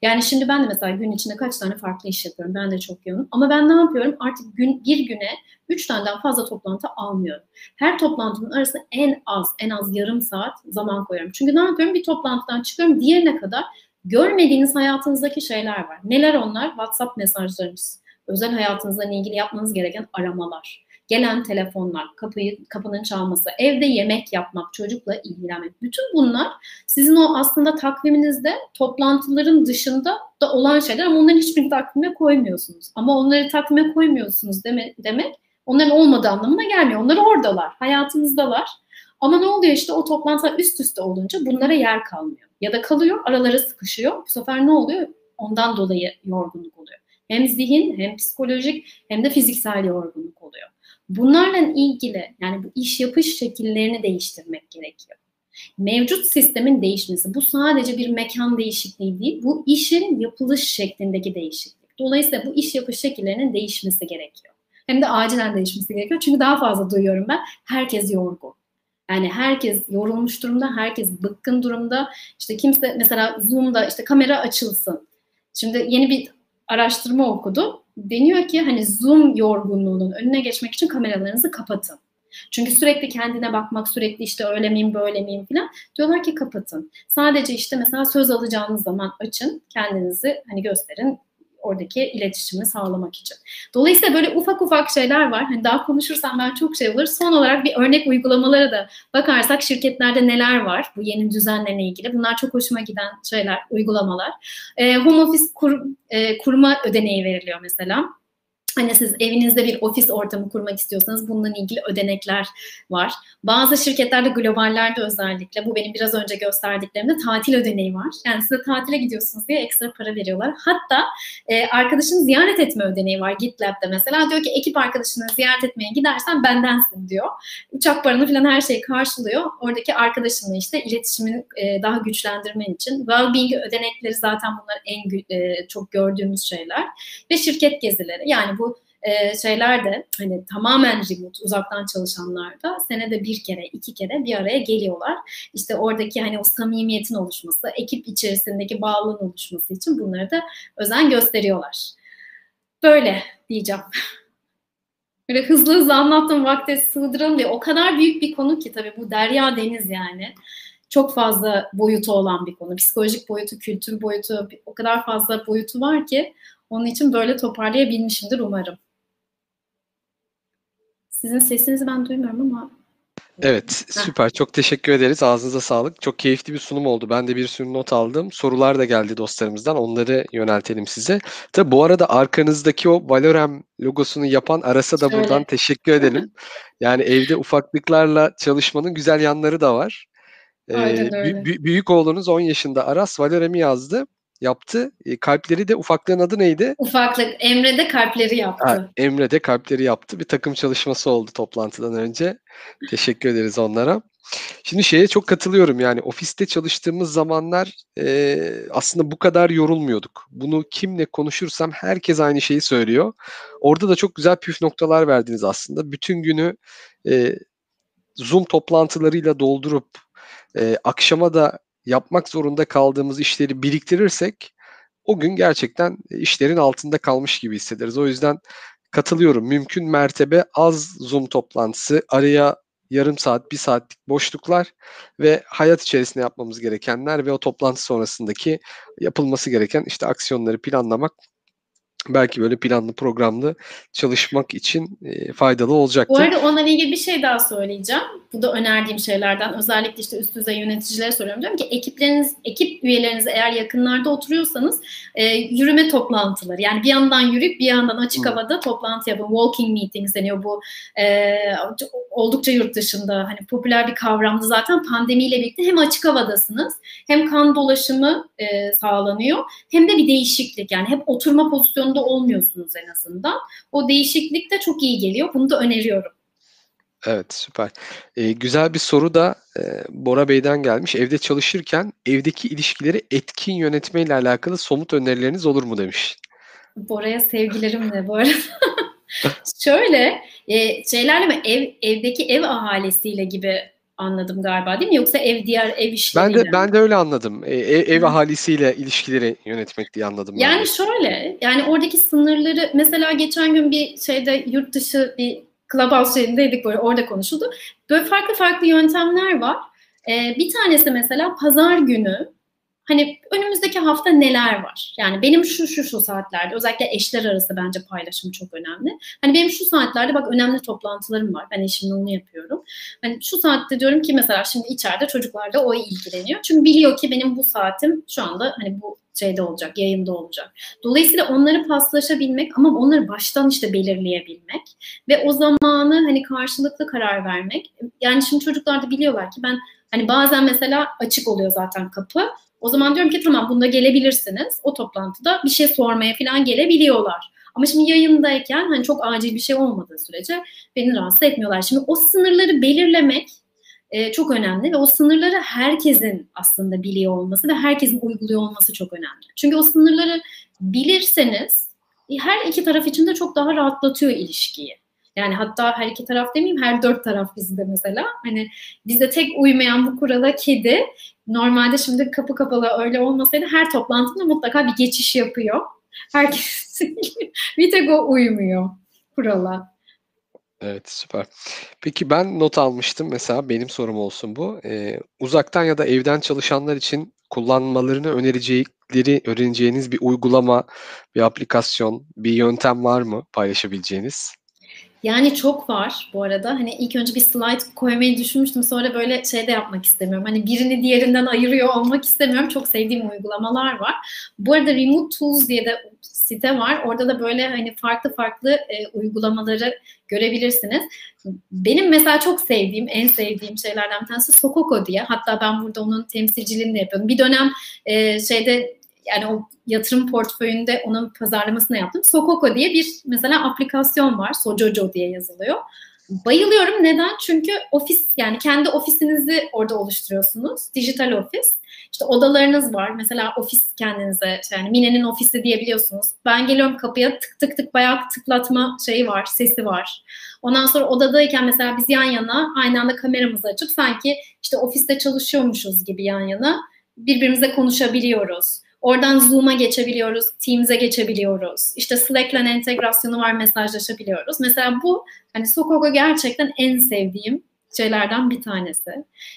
Yani şimdi ben de mesela gün içinde kaç tane farklı iş yapıyorum. Ben de çok yoğunum. Ama ben ne yapıyorum? Artık gün, bir güne üç taneden fazla toplantı almıyorum. Her toplantının arasında en az, en az yarım saat zaman koyuyorum. Çünkü ne yapıyorum? Bir toplantıdan çıkıyorum. Diğerine kadar görmediğiniz hayatınızdaki şeyler var. Neler onlar? WhatsApp mesajlarınız, özel hayatınızla ilgili yapmanız gereken aramalar, gelen telefonlar, kapıyı kapının çalması, evde yemek yapmak, çocukla ilgilenmek. Bütün bunlar sizin o aslında takviminizde toplantıların dışında da olan şeyler ama onların hiçbirini takvime koymuyorsunuz. Ama onları takvime koymuyorsunuz deme, demek onların olmadığı anlamına gelmiyor. Onlar oradalar, hayatınızdalar. Ama ne oluyor işte o toplantılar üst üste olunca bunlara yer kalmıyor. Ya da kalıyor, aralara sıkışıyor. Bu sefer ne oluyor? Ondan dolayı yorgunluk oluyor. Hem zihin, hem psikolojik, hem de fiziksel yorgunluk oluyor. Bunlarla ilgili yani bu iş yapış şekillerini değiştirmek gerekiyor. Mevcut sistemin değişmesi bu sadece bir mekan değişikliği değil, bu işin yapılış şeklindeki değişiklik. Dolayısıyla bu iş yapış şekillerinin değişmesi gerekiyor. Hem de acilen değişmesi gerekiyor. Çünkü daha fazla duyuyorum ben. Herkes yorgun. Yani herkes yorulmuş durumda, herkes bıkkın durumda. İşte kimse mesela Zoom'da işte kamera açılsın. Şimdi yeni bir araştırma okudum deniyor ki hani Zoom yorgunluğunun önüne geçmek için kameralarınızı kapatın. Çünkü sürekli kendine bakmak, sürekli işte öyle miyim, böyle miyim falan diyorlar ki kapatın. Sadece işte mesela söz alacağınız zaman açın, kendinizi hani gösterin, oradaki iletişimi sağlamak için. Dolayısıyla böyle ufak ufak şeyler var. Hani daha konuşursam ben çok şey olur. Son olarak bir örnek uygulamalara da bakarsak şirketlerde neler var bu yeni düzenle ilgili. Bunlar çok hoşuma giden şeyler, uygulamalar. E, home office kur, e, kurma ödeneği veriliyor mesela. Hani siz evinizde bir ofis ortamı kurmak istiyorsanız bununla ilgili ödenekler var. Bazı şirketlerde globallerde özellikle bu benim biraz önce gösterdiklerimde tatil ödeneği var. Yani size tatile gidiyorsunuz diye ekstra para veriyorlar. Hatta e, arkadaşını ziyaret etme ödeneği var GitLab'da mesela. Diyor ki ekip arkadaşını ziyaret etmeye gidersen bendensin diyor. Uçak paranı falan her şeyi karşılıyor. Oradaki arkadaşınla işte iletişimini e, daha güçlendirmen için. Wellbeing ödenekleri zaten bunlar en e, çok gördüğümüz şeyler. Ve şirket gezileri yani e, şeyler de hani tamamen remote uzaktan çalışanlar da senede bir kere iki kere bir araya geliyorlar. İşte oradaki hani o samimiyetin oluşması, ekip içerisindeki bağlılığın oluşması için bunları da özen gösteriyorlar. Böyle diyeceğim. Böyle hızlı hızlı anlattım vakte sığdıralım diye. O kadar büyük bir konu ki tabii bu derya deniz yani. Çok fazla boyutu olan bir konu. Psikolojik boyutu, kültür boyutu, o kadar fazla boyutu var ki onun için böyle toparlayabilmişimdir umarım. Sizin sesinizi ben duymuyorum ama Evet, süper. Çok teşekkür ederiz. Ağzınıza sağlık. Çok keyifli bir sunum oldu. Ben de bir sürü not aldım. Sorular da geldi dostlarımızdan. Onları yöneltelim size. Tabi bu arada arkanızdaki o Valorem logosunu yapan Aras'a da buradan teşekkür edelim. Yani evde ufaklıklarla çalışmanın güzel yanları da var. Ee, Aynen öyle. bü- bü- büyük oğlunuz 10 yaşında Aras Valorem'i yazdı. Yaptı. E, kalpleri de ufaklığın adı neydi? ufaklık Emre de kalpleri yaptı. Ha, Emre de kalpleri yaptı. Bir takım çalışması oldu toplantıdan önce. Teşekkür ederiz onlara. Şimdi şeye çok katılıyorum yani ofiste çalıştığımız zamanlar e, aslında bu kadar yorulmuyorduk. Bunu kimle konuşursam herkes aynı şeyi söylüyor. Orada da çok güzel püf noktalar verdiniz aslında. Bütün günü e, Zoom toplantılarıyla doldurup e, akşama da yapmak zorunda kaldığımız işleri biriktirirsek o gün gerçekten işlerin altında kalmış gibi hissederiz. O yüzden katılıyorum. Mümkün mertebe az Zoom toplantısı, araya yarım saat, bir saatlik boşluklar ve hayat içerisinde yapmamız gerekenler ve o toplantı sonrasındaki yapılması gereken işte aksiyonları planlamak belki böyle planlı programlı çalışmak için e, faydalı olacaktır. Bu arada onunla ilgili bir şey daha söyleyeceğim. Bu da önerdiğim şeylerden. Özellikle işte üst düzey yöneticilere soruyorum. Diyorum ki ekipleriniz, ekip üyeleriniz eğer yakınlarda oturuyorsanız e, yürüme toplantıları. Yani bir yandan yürüyüp bir yandan açık hmm. havada toplantı yapın. Walking meetings deniyor bu. E, oldukça yurt dışında hani popüler bir kavramdı zaten pandemiyle birlikte hem açık havadasınız hem kan dolaşımı e, sağlanıyor hem de bir değişiklik yani hep oturma pozisyonunda olmuyorsunuz en azından. O değişiklik de çok iyi geliyor. Bunu da öneriyorum. Evet süper. Ee, güzel bir soru da e, Bora Bey'den gelmiş. Evde çalışırken evdeki ilişkileri etkin yönetmeyle alakalı somut önerileriniz olur mu demiş. Bora'ya sevgilerimle bu arada. Şöyle e, şeylerle mi ev evdeki ev ahalisiyle gibi anladım galiba değil mi? Yoksa ev diğer ev işleriyle Ben de ben de öyle anladım. E, ev, ev ahalisiyle ilişkileri yönetmek diye anladım. Yani ben şöyle yani oradaki sınırları mesela geçen gün bir şeyde yurt dışı bir Clubhouse şeyindeydik böyle orada konuşuldu. Böyle farklı farklı yöntemler var. Ee, bir tanesi mesela pazar günü hani önümüzdeki hafta neler var? Yani benim şu şu şu saatlerde özellikle eşler arası bence paylaşım çok önemli. Hani benim şu saatlerde bak önemli toplantılarım var. Ben eşimle onu yapıyorum. Hani şu saatte diyorum ki mesela şimdi içeride çocuklar da o ilgileniyor. Çünkü biliyor ki benim bu saatim şu anda hani bu şeyde olacak, yayında olacak. Dolayısıyla onları paslaşabilmek ama onları baştan işte belirleyebilmek ve o zamanı hani karşılıklı karar vermek. Yani şimdi çocuklar da biliyorlar ki ben hani bazen mesela açık oluyor zaten kapı. O zaman diyorum ki tamam bunda gelebilirsiniz. O toplantıda bir şey sormaya falan gelebiliyorlar. Ama şimdi yayındayken hani çok acil bir şey olmadığı sürece beni rahatsız etmiyorlar. Şimdi o sınırları belirlemek e, çok önemli ve o sınırları herkesin aslında biliyor olması ve herkesin uyguluyor olması çok önemli. Çünkü o sınırları bilirseniz e, her iki taraf için de çok daha rahatlatıyor ilişkiyi. Yani hatta her iki taraf demeyeyim her dört taraf bizde mesela. Hani bizde tek uymayan bu kurala kedi. Normalde şimdi kapı kapalı öyle olmasaydı her toplantıda mutlaka bir geçiş yapıyor. Herkes bir tek o uymuyor kurala. Evet süper. Peki ben not almıştım mesela benim sorum olsun bu. Ee, uzaktan ya da evden çalışanlar için kullanmalarını önerecekleri, öğreneceğiniz bir uygulama, bir aplikasyon, bir yöntem var mı paylaşabileceğiniz? Yani çok var bu arada. Hani ilk önce bir slide koymayı düşünmüştüm. Sonra böyle şey de yapmak istemiyorum. Hani birini diğerinden ayırıyor olmak istemiyorum. Çok sevdiğim uygulamalar var. Bu arada Remote Tools diye de site var. Orada da böyle hani farklı farklı e, uygulamaları görebilirsiniz. Benim mesela çok sevdiğim, en sevdiğim şeylerden bir tanesi Sokoko diye. Hatta ben burada onun temsilciliğini de yapıyorum. Bir dönem e, şeyde yani o yatırım portföyünde onun pazarlamasını yaptım. Sokoko diye bir mesela aplikasyon var. Sojojo diye yazılıyor. Bayılıyorum. Neden? Çünkü ofis yani kendi ofisinizi orada oluşturuyorsunuz. Dijital ofis. İşte odalarınız var. Mesela ofis kendinize yani Mine'nin ofisi diyebiliyorsunuz. Ben geliyorum kapıya tık tık tık bayağı tıklatma şeyi var, sesi var. Ondan sonra odadayken mesela biz yan yana aynı anda kameramızı açıp sanki işte ofiste çalışıyormuşuz gibi yan yana birbirimize konuşabiliyoruz. Oradan Zoom'a geçebiliyoruz, Teams'e geçebiliyoruz. İşte Slack'le entegrasyonu var, mesajlaşabiliyoruz. Mesela bu hani Sokoko gerçekten en sevdiğim şeylerden bir tanesi.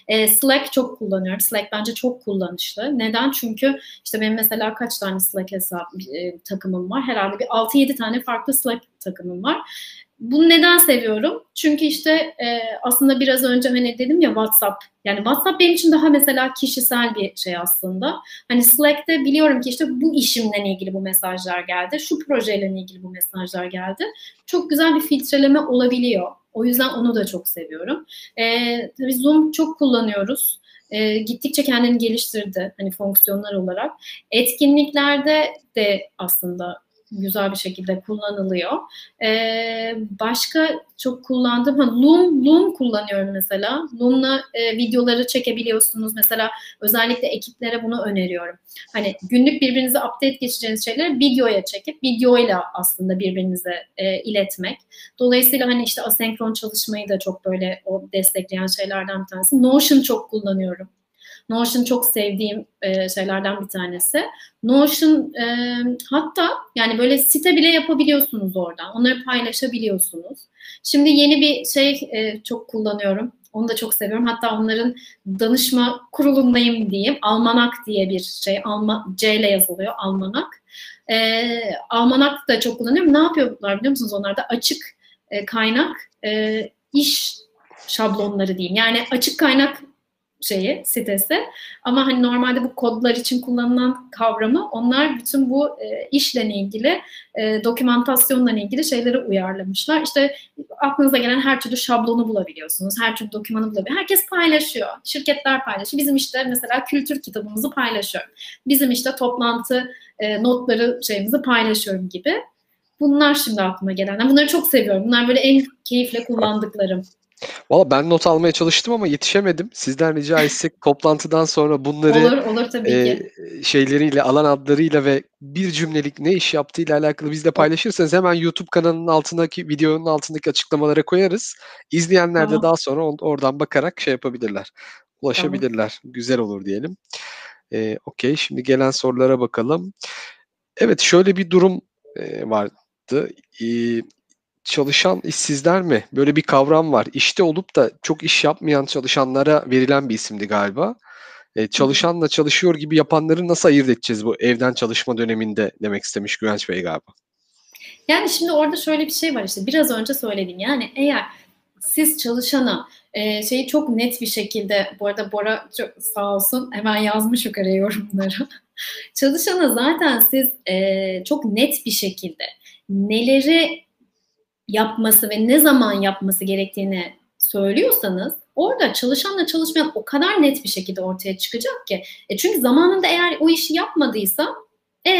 E, Slack çok kullanıyorum. Slack bence çok kullanışlı. Neden? Çünkü işte benim mesela kaç tane Slack hesap e, takımım var? Herhalde bir 6-7 tane farklı Slack takımım var. Bunu neden seviyorum? Çünkü işte e, aslında biraz önce hani dedim ya WhatsApp. Yani WhatsApp benim için daha mesela kişisel bir şey aslında. Hani Slack'te biliyorum ki işte bu işimle ilgili bu mesajlar geldi. Şu projeyle ilgili bu mesajlar geldi. Çok güzel bir filtreleme olabiliyor. O yüzden onu da çok seviyorum. E, tabii Zoom çok kullanıyoruz. E, gittikçe kendini geliştirdi hani fonksiyonlar olarak. Etkinliklerde de aslında güzel bir şekilde kullanılıyor. Ee, başka çok kullandığım, ha, Loom, Loom kullanıyorum mesela. Loom'la e, videoları çekebiliyorsunuz. Mesela özellikle ekiplere bunu öneriyorum. Hani günlük birbirinize update geçeceğiniz şeyleri videoya çekip videoyla aslında birbirinize e, iletmek. Dolayısıyla hani işte asenkron çalışmayı da çok böyle o destekleyen şeylerden bir tanesi. Notion çok kullanıyorum. Notion çok sevdiğim e, şeylerden bir tanesi. Notion e, hatta yani böyle site bile yapabiliyorsunuz oradan. Onları paylaşabiliyorsunuz. Şimdi yeni bir şey e, çok kullanıyorum. Onu da çok seviyorum. Hatta onların danışma kurulundayım diyeyim. Almanak diye bir şey. Alma, C ile yazılıyor. Almanak. E, Almanak da çok kullanıyorum. Ne yapıyorlar biliyor musunuz? Onlar da açık e, kaynak e, iş şablonları diyeyim. Yani açık kaynak şeyi sitesi ama hani normalde bu kodlar için kullanılan kavramı onlar bütün bu e, işle ilgili e, dokümantasyonla ilgili şeyleri uyarlamışlar. İşte aklınıza gelen her türlü şablonu bulabiliyorsunuz. Her türlü dokümanı bulabiliyor. Herkes paylaşıyor. Şirketler paylaşıyor. Bizim işte mesela kültür kitabımızı paylaşıyorum. Bizim işte toplantı e, notları şeyimizi paylaşıyorum gibi. Bunlar şimdi aklıma gelenler. Bunları çok seviyorum. Bunlar böyle en keyifle kullandıklarım. Valla ben not almaya çalıştım ama yetişemedim. Sizden rica etsek toplantıdan sonra bunları olur, olur tabii e, ki. şeyleriyle, alan adlarıyla ve bir cümlelik ne iş yaptığıyla alakalı bizle paylaşırsanız hemen YouTube kanalının altındaki videonun altındaki açıklamalara koyarız. İzleyenler de Tamam. daha sonra on- oradan bakarak şey yapabilirler. Ulaşabilirler. Güzel olur diyelim. E, Okey. Şimdi gelen sorulara bakalım. Evet şöyle bir durum e, vardı. E, çalışan işsizler mi? Böyle bir kavram var. İşte olup da çok iş yapmayan çalışanlara verilen bir isimdi galiba. E, çalışanla çalışıyor gibi yapanları nasıl ayırt edeceğiz bu evden çalışma döneminde demek istemiş Güvenç Bey galiba. Yani şimdi orada şöyle bir şey var işte biraz önce söyledim yani eğer siz çalışana e, şeyi çok net bir şekilde bu arada Bora çok sağ olsun hemen yazmış yukarıya yorumları. çalışana zaten siz e, çok net bir şekilde neleri yapması ve ne zaman yapması gerektiğini söylüyorsanız orada çalışanla çalışmayan o kadar net bir şekilde ortaya çıkacak ki. E çünkü zamanında eğer o işi yapmadıysa e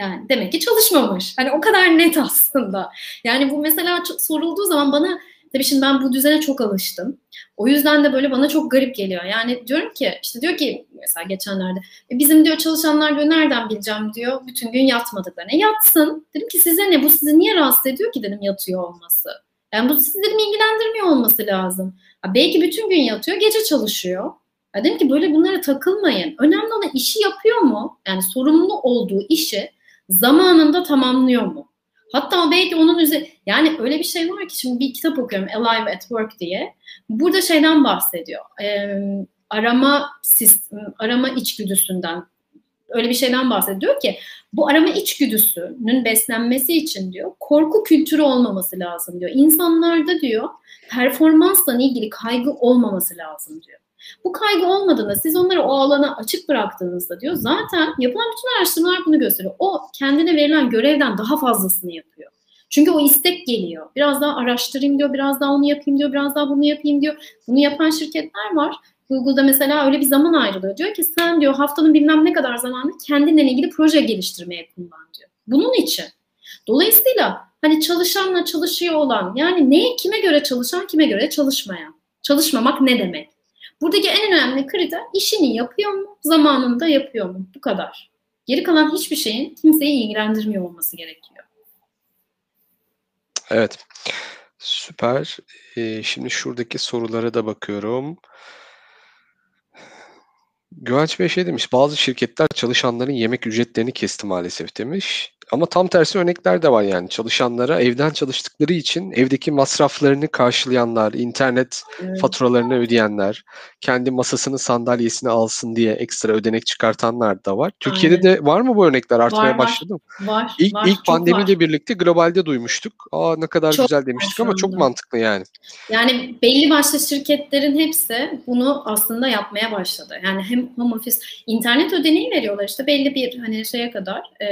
yani demek ki çalışmamış. Hani o kadar net aslında. Yani bu mesela sorulduğu zaman bana tabii şimdi ben bu düzene çok alıştım. O yüzden de böyle bana çok garip geliyor. Yani diyorum ki işte diyor ki mesela geçenlerde e bizim diyor çalışanlar diyor nereden bileceğim diyor bütün gün yatmadıklarını. E yatsın. Dedim ki size ne bu sizi niye rahatsız ediyor ki dedim yatıyor olması. Yani bu sizi dedim ilgilendirmiyor olması lazım. Ha, belki bütün gün yatıyor gece çalışıyor. Ya dedim ki böyle bunlara takılmayın. Önemli olan işi yapıyor mu? Yani sorumlu olduğu işi zamanında tamamlıyor mu? Hatta belki onun üzerine yani öyle bir şey var ki şimdi bir kitap okuyorum Alive at Work diye. Burada şeyden bahsediyor. Ee, arama sistem, arama içgüdüsünden öyle bir şeyden bahsediyor ki bu arama içgüdüsünün beslenmesi için diyor korku kültürü olmaması lazım diyor. İnsanlarda diyor performansla ilgili kaygı olmaması lazım diyor. Bu kaygı olmadığında siz onları o alana açık bıraktığınızda diyor zaten yapılan bütün araştırmalar bunu gösteriyor. O kendine verilen görevden daha fazlasını yapıyor. Çünkü o istek geliyor. Biraz daha araştırayım diyor, biraz daha onu yapayım diyor, biraz daha bunu yapayım diyor. Bunu yapan şirketler var. Google'da mesela öyle bir zaman ayrılıyor. Diyor ki sen diyor haftanın bilmem ne kadar zamanı kendinle ilgili proje geliştirmeye kullan diyor. Bunun için. Dolayısıyla hani çalışanla çalışıyor olan yani neye kime göre çalışan kime göre çalışmayan. Çalışmamak ne demek? Buradaki en önemli kriter işini yapıyor mu, zamanında yapıyor mu? Bu kadar. Geri kalan hiçbir şeyin kimseyi ilgilendirmiyor olması gerekiyor. Evet. Süper. Ee, şimdi şuradaki sorulara da bakıyorum. Güvenç Bey şey demiş, bazı şirketler çalışanların yemek ücretlerini kesti maalesef demiş. Ama tam tersi örnekler de var yani. Çalışanlara evden çalıştıkları için evdeki masraflarını karşılayanlar, internet Evet. faturalarını ödeyenler, kendi masasını sandalyesini alsın diye ekstra ödenek çıkartanlar da var. Türkiye'de de var mı bu örnekler artmaya Var, başladı mı? Var, İlk, var, ilk pandemiyle var. birlikte globalde duymuştuk. Aa ne kadar Çok güzel demiştik ama çok mantıklı yani. Yani belli başlı şirketlerin hepsi bunu aslında yapmaya başladı. Yani hem home office, internet ödeneği veriyorlar işte belli bir hani şeye kadar e,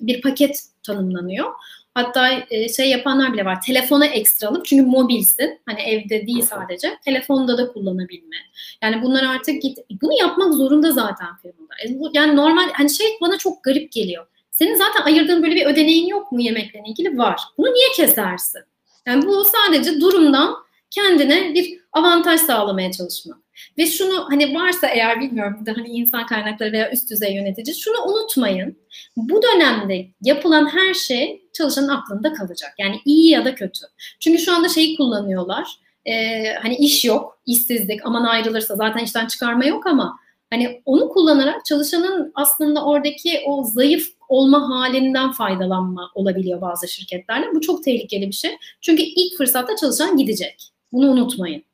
bir paket tanımlanıyor. Hatta e, şey yapanlar bile var. Telefona ekstra alıp çünkü mobilsin. Hani evde değil sadece. Telefonda da kullanabilme. Yani bunlar artık git bunu yapmak zorunda zaten firmalar. E, yani normal hani şey bana çok garip geliyor. Senin zaten ayırdığın böyle bir ödeneğin yok mu yemekle ilgili? Var. Bunu niye kesersin? Yani bu sadece durumdan kendine bir avantaj sağlamaya çalışmak. Ve şunu hani varsa eğer bilmiyorum burada hani insan kaynakları veya üst düzey yönetici şunu unutmayın. Bu dönemde yapılan her şey çalışanın aklında kalacak. Yani iyi ya da kötü. Çünkü şu anda şeyi kullanıyorlar. Ee, hani iş yok, işsizlik, aman ayrılırsa zaten işten çıkarma yok ama hani onu kullanarak çalışanın aslında oradaki o zayıf olma halinden faydalanma olabiliyor bazı şirketlerde. Bu çok tehlikeli bir şey. Çünkü ilk fırsatta çalışan gidecek. Bunu unutmayın.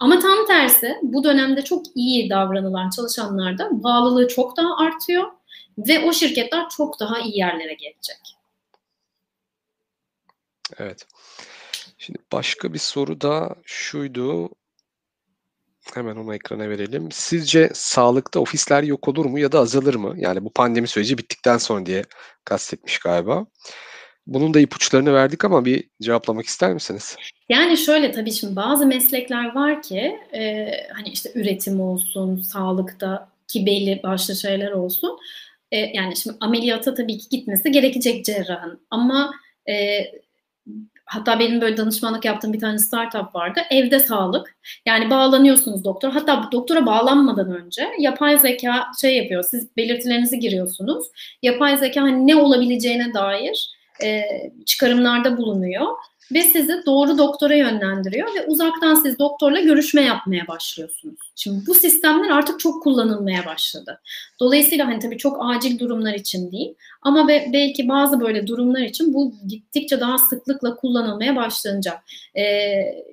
Ama tam tersi bu dönemde çok iyi davranılan çalışanlarda bağlılığı çok daha artıyor ve o şirketler çok daha iyi yerlere gelecek. Evet. Şimdi başka bir soru da şuydu. Hemen onu ekrana verelim. Sizce sağlıkta ofisler yok olur mu ya da azalır mı? Yani bu pandemi süreci bittikten sonra diye kastetmiş galiba. Bunun da ipuçlarını verdik ama bir cevaplamak ister misiniz? Yani şöyle tabii şimdi bazı meslekler var ki e, hani işte üretim olsun, sağlıkta ki belli başlı şeyler olsun. E, yani şimdi ameliyata tabii ki gitmesi gerekecek cerrahın. Ama e, hatta benim böyle danışmanlık yaptığım bir tane startup vardı. Evde sağlık. Yani bağlanıyorsunuz doktor. Hatta doktora bağlanmadan önce yapay zeka şey yapıyor. Siz belirtilerinizi giriyorsunuz. Yapay zeka hani ne olabileceğine dair e, çıkarımlarda bulunuyor ve sizi doğru doktora yönlendiriyor ve uzaktan siz doktorla görüşme yapmaya başlıyorsunuz. Şimdi bu sistemler artık çok kullanılmaya başladı. Dolayısıyla hani tabii çok acil durumlar için değil ama be, belki bazı böyle durumlar için bu gittikçe daha sıklıkla kullanılmaya başlanacak. Ee,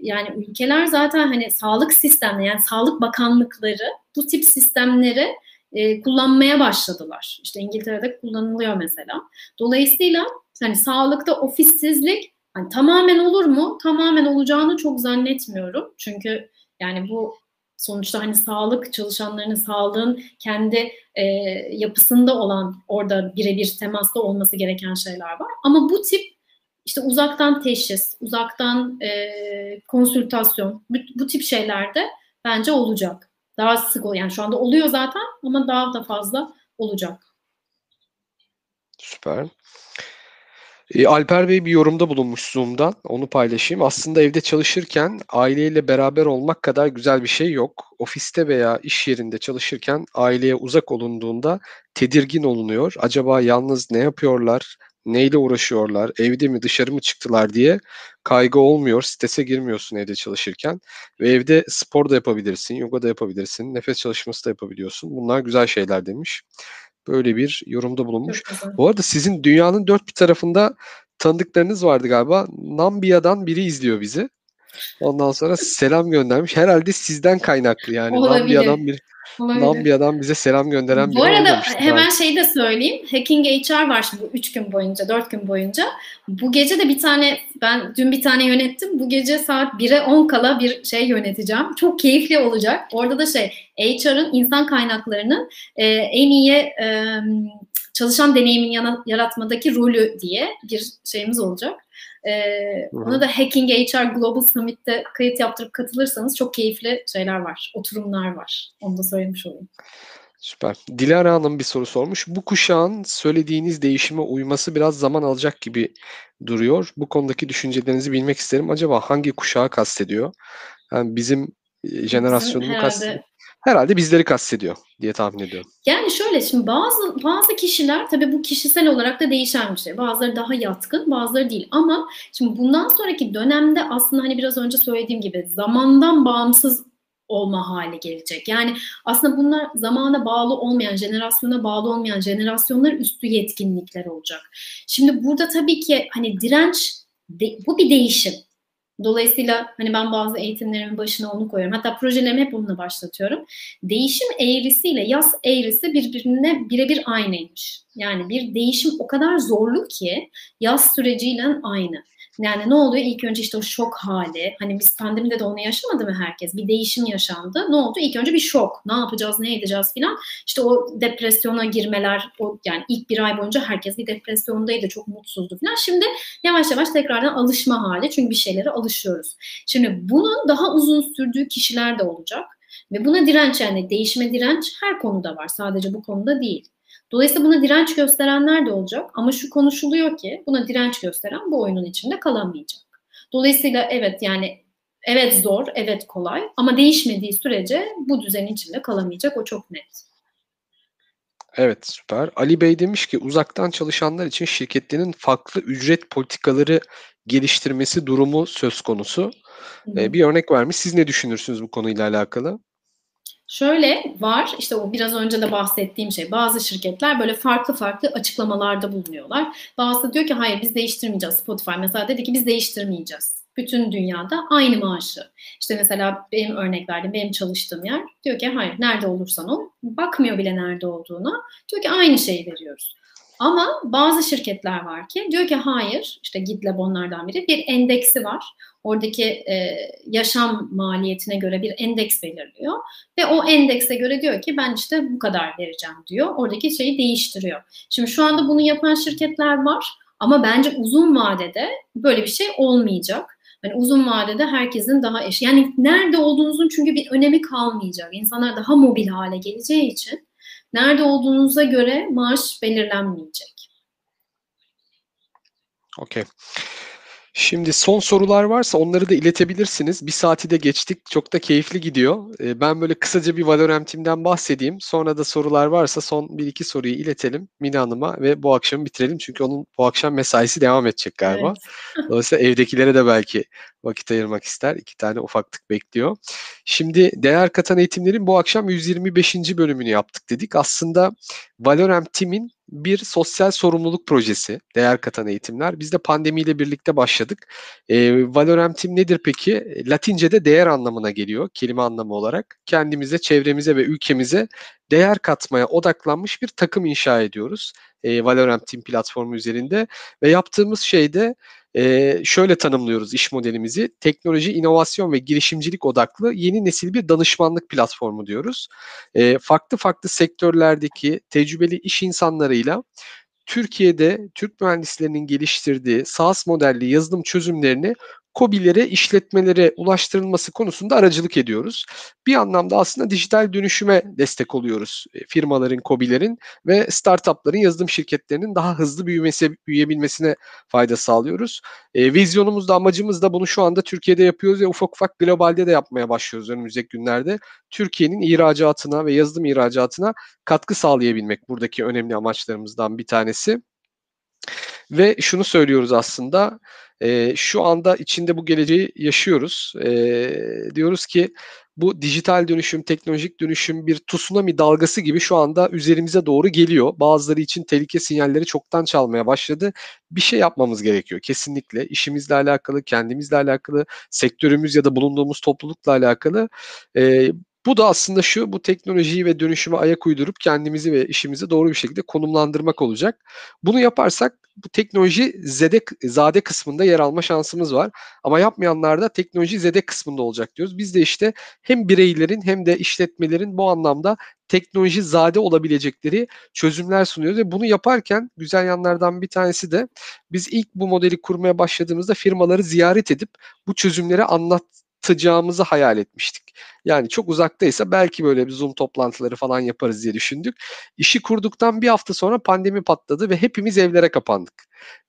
yani ülkeler zaten hani sağlık sistemleri yani sağlık bakanlıkları bu tip sistemleri e, kullanmaya başladılar. İşte İngiltere'de kullanılıyor mesela. Dolayısıyla hani sağlıkta ofissizlik hani tamamen olur mu? Tamamen olacağını çok zannetmiyorum. Çünkü yani bu sonuçta hani sağlık çalışanlarının sağlığın kendi e, yapısında olan orada birebir temasta olması gereken şeyler var. Ama bu tip işte uzaktan teşhis, uzaktan e, konsültasyon bu, bu tip şeylerde bence olacak. Daha sık yani şu anda oluyor zaten ama daha da fazla olacak. Süper. E, Alper Bey bir yorumda bulunmuş Zoom'dan. Onu paylaşayım. Aslında evde çalışırken aileyle beraber olmak kadar güzel bir şey yok. Ofiste veya iş yerinde çalışırken aileye uzak olunduğunda tedirgin olunuyor. Acaba yalnız ne yapıyorlar? Neyle uğraşıyorlar? Evde mi dışarı mı çıktılar diye kaygı olmuyor. Strese girmiyorsun evde çalışırken. Ve evde spor da yapabilirsin, yoga da yapabilirsin, nefes çalışması da yapabiliyorsun. Bunlar güzel şeyler demiş böyle bir yorumda bulunmuş. Bu arada sizin dünyanın dört bir tarafında tanıdıklarınız vardı galiba. Nambiya'dan biri izliyor bizi. Ondan sonra selam göndermiş. Herhalde sizden kaynaklı yani. Olabilir. Nambiya'dan bir Nambiya'dan bize selam gönderen biri Bu arada hemen yani. şeyi de söyleyeyim. Hacking HR var şimdi bu 3 gün boyunca, 4 gün boyunca. Bu gece de bir tane, ben dün bir tane yönettim. Bu gece saat 1'e 10 kala bir şey yöneteceğim. Çok keyifli olacak. Orada da şey, HR'ın insan kaynaklarının e, en iyi e, çalışan deneyimin yaratmadaki rolü diye bir şeyimiz olacak. Ee, ona da Hacking HR Global Summit'te kayıt yaptırıp katılırsanız çok keyifli şeyler var, oturumlar var. Onu da söylemiş olayım. Süper. Dilara Hanım bir soru sormuş. Bu kuşağın söylediğiniz değişime uyması biraz zaman alacak gibi duruyor. Bu konudaki düşüncelerinizi bilmek isterim. Acaba hangi kuşağı kastediyor? Yani bizim jenerasyonunu kastediyor herhalde bizleri kastediyor diye tahmin ediyorum. Yani şöyle şimdi bazı bazı kişiler tabii bu kişisel olarak da değişen bir şey. Bazıları daha yatkın, bazıları değil. Ama şimdi bundan sonraki dönemde aslında hani biraz önce söylediğim gibi zamandan bağımsız olma hali gelecek. Yani aslında bunlar zamana bağlı olmayan, jenerasyona bağlı olmayan, jenerasyonlar üstü yetkinlikler olacak. Şimdi burada tabii ki hani direnç de, bu bir değişim. Dolayısıyla hani ben bazı eğitimlerimin başına onu koyuyorum. Hatta projelerimi hep bununla başlatıyorum. Değişim eğrisiyle yaz eğrisi birbirine birebir aynıymış. Yani bir değişim o kadar zorlu ki yaz süreciyle aynı. Yani ne oluyor? İlk önce işte o şok hali. Hani biz pandemide de onu yaşamadı mı herkes? Bir değişim yaşandı. Ne oldu? İlk önce bir şok. Ne yapacağız, ne edeceğiz filan. İşte o depresyona girmeler, o yani ilk bir ay boyunca herkes bir depresyondaydı, çok mutsuzdu filan. Şimdi yavaş yavaş tekrardan alışma hali. Çünkü bir şeylere alışıyoruz. Şimdi bunun daha uzun sürdüğü kişiler de olacak. Ve buna direnç yani değişime direnç her konuda var. Sadece bu konuda değil. Dolayısıyla buna direnç gösterenler de olacak ama şu konuşuluyor ki buna direnç gösteren bu oyunun içinde kalamayacak. Dolayısıyla evet yani evet zor, evet kolay ama değişmediği sürece bu düzenin içinde kalamayacak o çok net. Evet süper. Ali Bey demiş ki uzaktan çalışanlar için şirketlerin farklı ücret politikaları geliştirmesi durumu söz konusu. Ee, bir örnek vermiş. Siz ne düşünürsünüz bu konuyla alakalı? Şöyle var, işte o biraz önce de bahsettiğim şey. Bazı şirketler böyle farklı farklı açıklamalarda bulunuyorlar. Bazısı diyor ki hayır biz değiştirmeyeceğiz. Spotify mesela dedi ki biz değiştirmeyeceğiz. bütün dünyada aynı maaşı. İşte mesela benim örnek verdiğim, benim çalıştığım yer diyor ki hayır nerede olursan ol, bakmıyor bile nerede olduğuna. Diyor ki aynı şeyi veriyoruz. Ama bazı şirketler var ki diyor ki hayır, işte GitLab onlardan biri, bir endeksi var. Oradaki e, yaşam maliyetine göre bir endeks belirliyor. Ve o endekse göre diyor ki ben işte bu kadar vereceğim diyor. Oradaki şeyi değiştiriyor. Şimdi şu anda bunu yapan şirketler var. Ama bence uzun vadede böyle bir şey olmayacak. Hani uzun vadede herkesin daha eş. Yani nerede olduğunuzun çünkü bir önemi kalmayacak. İnsanlar daha mobil hale geleceği için nerede olduğunuza göre maaş belirlenmeyecek. Okey. Şimdi son sorular varsa onları da iletebilirsiniz. Bir saati de geçtik. Çok da keyifli gidiyor. Ee, ben böyle kısaca bir Valorant'imden bahsedeyim. Sonra da sorular varsa son bir iki soruyu iletelim Mine Hanım'a ve bu akşam bitirelim. Çünkü onun bu akşam mesaisi devam edecek galiba. Evet. Dolayısıyla evdekilere de belki vakit ayırmak ister. İki tane ufaklık bekliyor. Şimdi değer katan eğitimlerin bu akşam 125. bölümünü yaptık dedik. Aslında Valorant Team'in bir sosyal sorumluluk projesi, değer katan eğitimler. Biz de pandemiyle birlikte başladık. E, Valorant Team nedir peki? Latince'de değer anlamına geliyor, kelime anlamı olarak. Kendimize, çevremize ve ülkemize değer katmaya odaklanmış bir takım inşa ediyoruz. E, Valorant Team platformu üzerinde ve yaptığımız şey de e, şöyle tanımlıyoruz iş modelimizi. Teknoloji, inovasyon ve girişimcilik odaklı yeni nesil bir danışmanlık platformu diyoruz. E, farklı farklı sektörlerdeki tecrübeli iş insanlarıyla Türkiye'de Türk mühendislerinin geliştirdiği SaaS modelli yazılım çözümlerini COBİ'lere, işletmelere ulaştırılması konusunda aracılık ediyoruz. Bir anlamda aslında dijital dönüşüme destek oluyoruz e, firmaların, COBİ'lerin ve startupların, yazılım şirketlerinin daha hızlı büyümesi, büyüyebilmesine fayda sağlıyoruz. E, vizyonumuz da amacımız da bunu şu anda Türkiye'de yapıyoruz ve ufak ufak globalde de yapmaya başlıyoruz önümüzdeki günlerde. Türkiye'nin ihracatına ve yazılım ihracatına katkı sağlayabilmek buradaki önemli amaçlarımızdan bir tanesi. Ve şunu söylüyoruz aslında, e, şu anda içinde bu geleceği yaşıyoruz. E, diyoruz ki bu dijital dönüşüm, teknolojik dönüşüm bir tsunami dalgası gibi şu anda üzerimize doğru geliyor. Bazıları için tehlike sinyalleri çoktan çalmaya başladı. Bir şey yapmamız gerekiyor kesinlikle. İşimizle alakalı, kendimizle alakalı, sektörümüz ya da bulunduğumuz toplulukla alakalı. E, bu da aslında şu, bu teknolojiyi ve dönüşüme ayak uydurup kendimizi ve işimizi doğru bir şekilde konumlandırmak olacak. Bunu yaparsak bu teknoloji zede, zade kısmında yer alma şansımız var. Ama yapmayanlar da teknoloji zede kısmında olacak diyoruz. Biz de işte hem bireylerin hem de işletmelerin bu anlamda teknoloji zade olabilecekleri çözümler sunuyoruz ve bunu yaparken güzel yanlardan bir tanesi de biz ilk bu modeli kurmaya başladığımızda firmaları ziyaret edip bu çözümleri anlat atacağımızı hayal etmiştik. Yani çok uzaktaysa belki böyle bir Zoom toplantıları falan yaparız diye düşündük. İşi kurduktan bir hafta sonra pandemi patladı ve hepimiz evlere kapandık.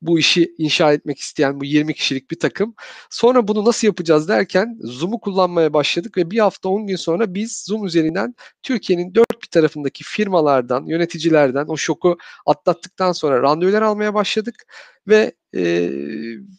Bu işi inşa etmek isteyen bu 20 kişilik bir takım. Sonra bunu nasıl yapacağız derken Zoom'u kullanmaya başladık ve bir hafta 10 gün sonra biz Zoom üzerinden Türkiye'nin dört bir tarafındaki firmalardan, yöneticilerden o şoku atlattıktan sonra randevular almaya başladık ve e,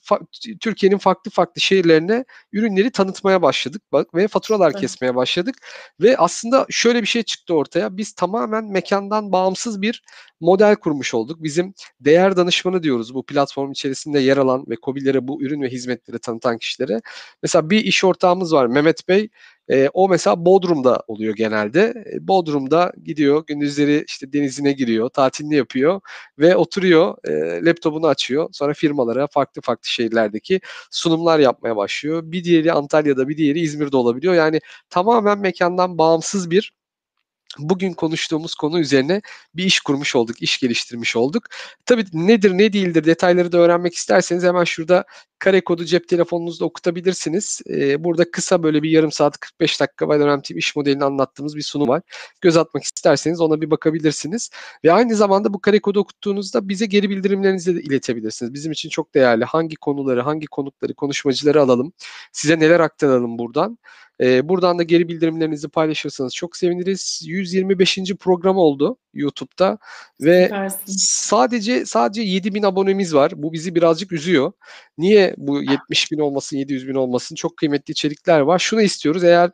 fa- Türkiye'nin farklı farklı şehirlerine ürünleri tanıtmaya başladık bak ve faturalar evet. kesmeye başladık ve aslında şöyle bir şey çıktı ortaya biz tamamen mekandan bağımsız bir model kurmuş olduk. Bizim değer danışmanı diyoruz bu platform içerisinde yer alan ve COBİ'lere bu ürün ve hizmetleri tanıtan kişilere. Mesela bir iş ortağımız var Mehmet Bey. E, o mesela Bodrum'da oluyor genelde. E, Bodrum'da gidiyor, gündüzleri işte denizine giriyor, tatilini yapıyor ve oturuyor, e, laptopunu açıyor. Sonra firmalara farklı farklı şehirlerdeki sunumlar yapmaya başlıyor. Bir diğeri Antalya'da, bir diğeri İzmir'de olabiliyor. Yani tamamen mekandan bağımsız bir bugün konuştuğumuz konu üzerine bir iş kurmuş olduk, iş geliştirmiş olduk. Tabii nedir ne değildir detayları da öğrenmek isterseniz hemen şurada kare kodu cep telefonunuzda okutabilirsiniz. Ee, burada kısa böyle bir yarım saat 45 dakika Valorant Team iş modelini anlattığımız bir sunum var. Göz atmak isterseniz ona bir bakabilirsiniz. Ve aynı zamanda bu kare kodu okuttuğunuzda bize geri bildirimlerinizi de iletebilirsiniz. Bizim için çok değerli. Hangi konuları, hangi konukları, konuşmacıları alalım, size neler aktaralım buradan. E, buradan da geri bildirimlerinizi paylaşırsanız çok seviniriz. 125. program oldu YouTube'da ve Süpersin. sadece sadece 7000 abonemiz var. Bu bizi birazcık üzüyor. Niye bu 70 bin olmasın, 700 bin olmasın? Çok kıymetli içerikler var. Şunu istiyoruz. Eğer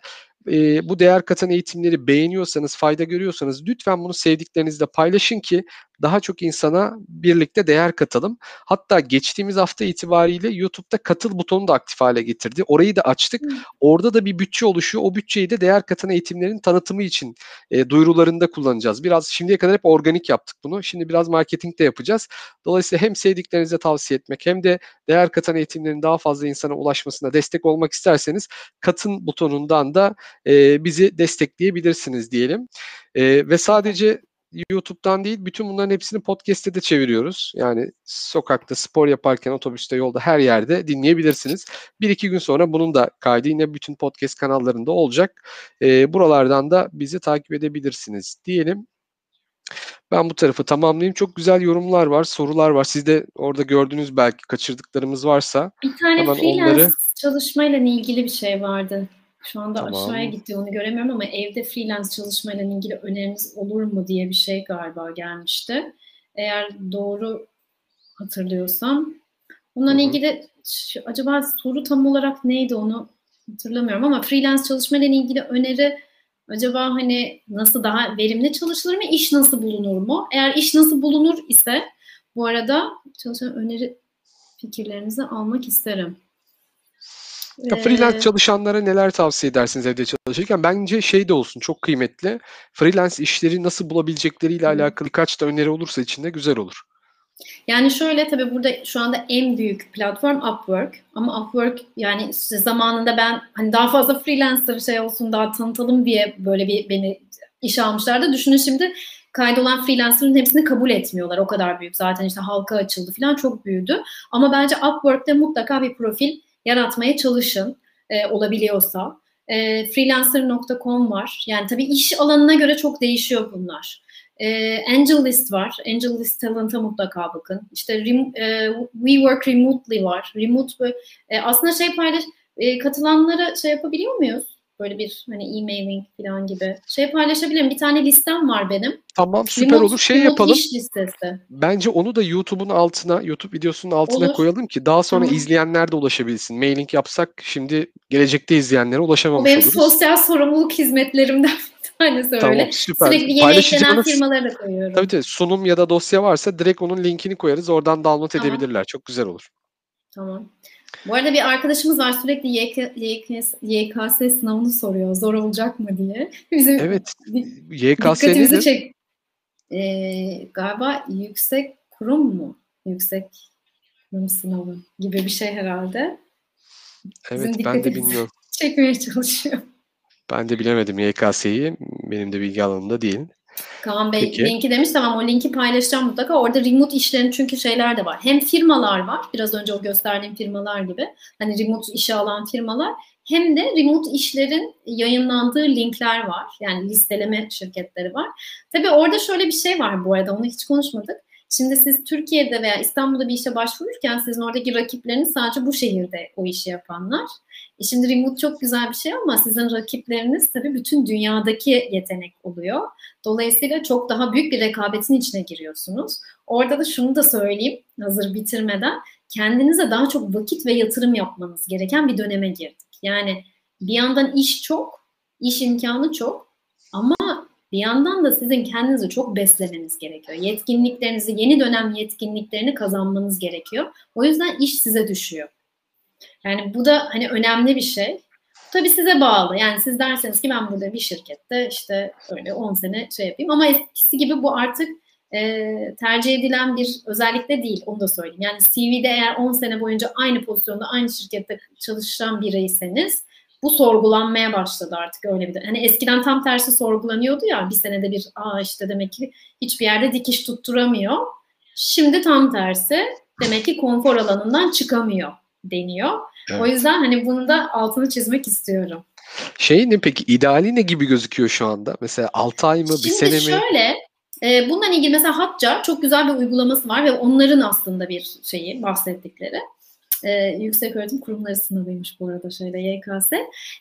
e, bu değer katan eğitimleri beğeniyorsanız, fayda görüyorsanız lütfen bunu sevdiklerinizle paylaşın ki daha çok insana birlikte değer katalım. Hatta geçtiğimiz hafta itibariyle YouTube'da katıl butonu da aktif hale getirdi. Orayı da açtık. Hı. Orada da bir bütçe oluşuyor. O bütçeyi de değer katan eğitimlerin tanıtımı için e, duyurularında kullanacağız. Biraz şimdiye kadar hep organik yaptık bunu. Şimdi biraz marketing de yapacağız. Dolayısıyla hem sevdiklerinize tavsiye etmek hem de değer katan eğitimlerin daha fazla insana ulaşmasına destek olmak isterseniz katın butonundan da e, bizi destekleyebilirsiniz diyelim. E, ve sadece YouTube'dan değil bütün bunların hepsini podcast'te de çeviriyoruz. Yani sokakta, spor yaparken, otobüste, yolda her yerde dinleyebilirsiniz. Bir iki gün sonra bunun da kaydı yine bütün podcast kanallarında olacak. E, buralardan da bizi takip edebilirsiniz diyelim. Ben bu tarafı tamamlayayım. Çok güzel yorumlar var, sorular var. Siz de orada gördüğünüz belki kaçırdıklarımız varsa. Bir tane Hemen freelance onları- çalışmayla ilgili bir şey vardı. Şu anda Tamam. aşağıya gitti onu göremiyorum ama evde freelance çalışmayla ilgili öneriniz olur mu diye bir şey galiba gelmişti. Eğer doğru hatırlıyorsam. Bununla Hı hı. ilgili acaba soru tam olarak neydi onu hatırlamıyorum ama freelance çalışmayla ilgili öneri acaba hani nasıl daha verimli çalışılır mı, iş nasıl bulunur mu? Eğer iş nasıl bulunur ise bu arada çalışan öneri fikirlerinizi almak isterim. Ya Ee, freelance çalışanlara neler tavsiye edersiniz evde çalışırken? Bence şey de olsun çok kıymetli. Freelance işleri nasıl bulabilecekleriyle Hı. alakalı birkaç da öneri olursa içinde güzel olur. Yani şöyle tabii burada şu anda en büyük platform Upwork ama Upwork yani işte zamanında ben hani daha fazla freelancer şey olsun daha tanıtalım diye böyle bir beni iş almışlardı. Düşünün şimdi kaydolan freelancer'ın hepsini kabul etmiyorlar. O kadar büyük zaten işte halka açıldı falan çok büyüdü. Ama bence Upwork'te mutlaka bir profil yaratmaya çalışın e, olabiliyorsa. E, freelancer.com var. Yani tabii iş alanına göre çok değişiyor bunlar. E, Angel List var. Angel List Talent'a mutlaka bakın. İşte rem, e, We Work Remotely var. Remote e, aslında şey paylaş e, katılanlara şey yapabiliyor muyuz? Böyle bir hani e-mailing falan gibi. Şey paylaşabilirim. Bir tane listem var benim. Tamam süper Remote- olur. Şey remote yapalım. iş listesi. Bence onu da YouTube'un altına, YouTube videosunun altına Olur. koyalım ki daha sonra Tamam. izleyenler de ulaşabilsin. Mailing yapsak şimdi gelecekte izleyenlere O ulaşamamış benim oluruz. sosyal sorumluluk hizmetlerimden bir tanesi öyle. Tamam süper. Sürekli yeni eklenen firmaları da koyuyorum. tabii tabii sunum ya da dosya varsa direkt onun linkini koyarız. Oradan download Tamam. edebilirler. Çok güzel olur. Tamam. Bu arada bir arkadaşımız var sürekli YK, YKS, YKS sınavını soruyor. Zor olacak mı diye. Bizim Evet. YKS dikkatimizi nedir? çek. Ee, galiba yüksek kurum mu? Yüksek kurum sınavı gibi bir şey herhalde. Bizim Evet ben de bilmiyorum. Çekmeye çalışıyor. Ben de bilemedim YKS'yi. Benim de bilgi alanımda değil. Kaan Bey Peki. linki demiş tamam o linki paylaşacağım mutlaka. Orada remote işlerin çünkü şeyler de var. Hem firmalar var biraz önce o gösterdiğim firmalar gibi. Hani remote işe alan firmalar. Hem de remote işlerin yayınlandığı linkler var. Yani listeleme şirketleri var. Tabii orada şöyle bir şey var bu arada onu hiç konuşmadık. Şimdi siz Türkiye'de veya İstanbul'da bir işe başvururken sizin oradaki rakipleriniz sadece bu şehirde o işi yapanlar. E şimdi remote çok güzel bir şey ama sizin rakipleriniz tabii bütün dünyadaki yetenek oluyor. Dolayısıyla çok daha büyük bir rekabetin içine giriyorsunuz. Orada da şunu da söyleyeyim hazır bitirmeden. Kendinize daha çok vakit ve yatırım yapmanız gereken bir döneme girdik. Yani bir yandan iş çok, iş imkanı çok ama bir yandan da sizin kendinizi çok beslemeniz gerekiyor. Yetkinliklerinizi, yeni dönem yetkinliklerini kazanmanız gerekiyor. O yüzden iş size düşüyor. Yani bu da hani önemli bir şey. Tabii size bağlı. Yani siz derseniz ki ben burada bir şirkette işte öyle 10 sene şey yapayım. Ama eskisi gibi bu artık e, tercih edilen bir özellik de değil. Onu da söyleyeyim. Yani CV'de eğer 10 sene boyunca aynı pozisyonda aynı şirkette çalışan biriyseniz bu sorgulanmaya başladı artık öyle bir de. Hani eskiden tam tersi sorgulanıyordu ya bir senede bir aa işte demek ki hiçbir yerde dikiş tutturamıyor. Şimdi tam tersi demek ki konfor alanından çıkamıyor deniyor. Evet. O yüzden hani bunu da altını çizmek istiyorum. Şey ne peki? ideali ne gibi gözüküyor şu anda? Mesela 6 ay mı? Bir Şimdi sene mi? şöyle e, bununla ilgili mesela Hatça çok güzel bir uygulaması var ve onların aslında bir şeyi bahsettikleri. E, yüksek öğretim kurumları sınavıymış bu arada şöyle YKS.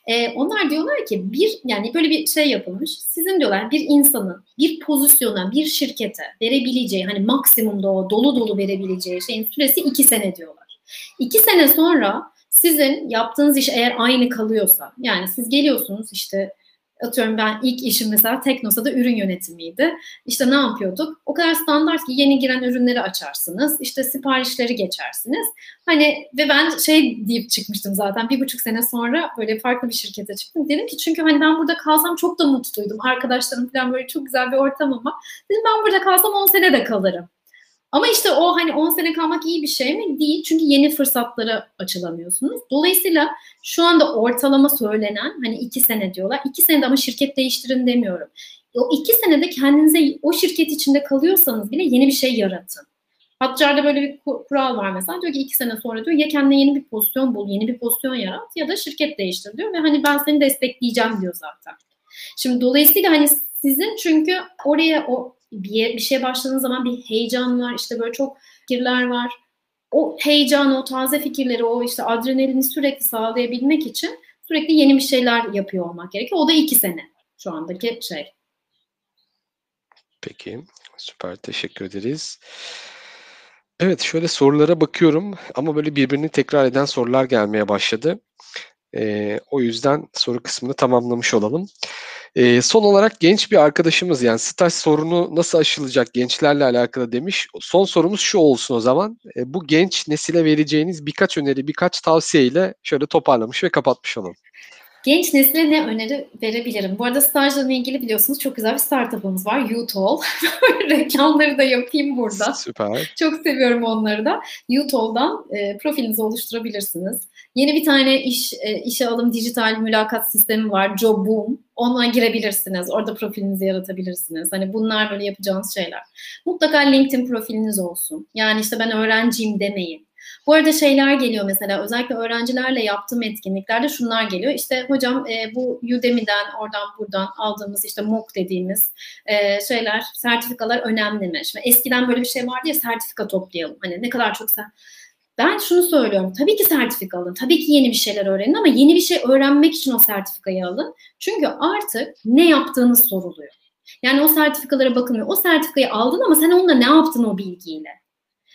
E, onlar diyorlar ki bir yani böyle bir şey yapılmış. Sizin diyorlar bir insanın bir pozisyona, bir şirkete verebileceği hani maksimumda o dolu dolu verebileceği şeyin süresi iki sene diyorlar. İki sene sonra sizin yaptığınız iş eğer aynı kalıyorsa yani siz geliyorsunuz işte atıyorum ben ilk işim mesela Teknosa'da ürün yönetimiydi. İşte ne yapıyorduk? O kadar standart ki yeni giren ürünleri açarsınız. İşte siparişleri geçersiniz. Hani ve ben şey deyip çıkmıştım zaten bir buçuk sene sonra böyle farklı bir şirkete çıktım. Dedim ki çünkü hani ben burada kalsam çok da mutluydum. Arkadaşlarım falan böyle çok güzel bir ortam ama dedim ben burada kalsam 10 sene de kalırım. Ama işte o hani 10 sene kalmak iyi bir şey mi? Değil. Çünkü yeni fırsatlara açılamıyorsunuz. Dolayısıyla şu anda ortalama söylenen hani 2 sene diyorlar. 2 senede ama şirket değiştirin demiyorum. O 2 senede kendinize o şirket içinde kalıyorsanız bile yeni bir şey yaratın. Hatcar'da böyle bir kural var mesela. Diyor ki iki sene sonra diyor ya kendine yeni bir pozisyon bul, yeni bir pozisyon yarat ya da şirket değiştir diyor. Ve hani ben seni destekleyeceğim diyor zaten. Şimdi dolayısıyla hani sizin çünkü oraya o bir, bir şeye başladığınız zaman bir heyecan var. işte böyle çok fikirler var. O heyecanı, o taze fikirleri, o işte adrenalini sürekli sağlayabilmek için sürekli yeni bir şeyler yapıyor olmak gerekiyor. O da iki sene şu andaki şey. Peki, süper teşekkür ederiz. Evet, şöyle sorulara bakıyorum ama böyle birbirini tekrar eden sorular gelmeye başladı. Ee, o yüzden soru kısmını tamamlamış olalım. E, son olarak genç bir arkadaşımız yani staj sorunu nasıl aşılacak gençlerle alakalı demiş. Son sorumuz şu olsun o zaman. E, bu genç nesile vereceğiniz birkaç öneri, birkaç tavsiyeyle şöyle toparlamış ve kapatmış olalım. Genç nesile ne öneri verebilirim? Bu arada stajla ilgili biliyorsunuz çok güzel bir startup'ımız var. Utol. Reklamları da yapayım burada. Süper. Çok seviyorum onları da. Utol'dan e, profilinizi oluşturabilirsiniz. Yeni bir tane iş e, işe alım dijital mülakat sistemi var. Jobboom. Ona girebilirsiniz. Orada profilinizi yaratabilirsiniz. Hani bunlar böyle yapacağınız şeyler. Mutlaka LinkedIn profiliniz olsun. Yani işte ben öğrenciyim demeyin bu arada şeyler geliyor mesela özellikle öğrencilerle yaptığım etkinliklerde şunlar geliyor. İşte hocam e, bu Udemy'den oradan buradan aldığımız işte MOOC dediğimiz e, şeyler, sertifikalar önemli mi? Şimdi eskiden böyle bir şey vardı ya sertifika toplayalım. Hani ne kadar çok sen ben şunu söylüyorum. Tabii ki sertifika alın. Tabii ki yeni bir şeyler öğrenin ama yeni bir şey öğrenmek için o sertifikayı alın. Çünkü artık ne yaptığınız soruluyor. Yani o sertifikalara bakılmıyor. O sertifikayı aldın ama sen onunla ne yaptın o bilgiyle?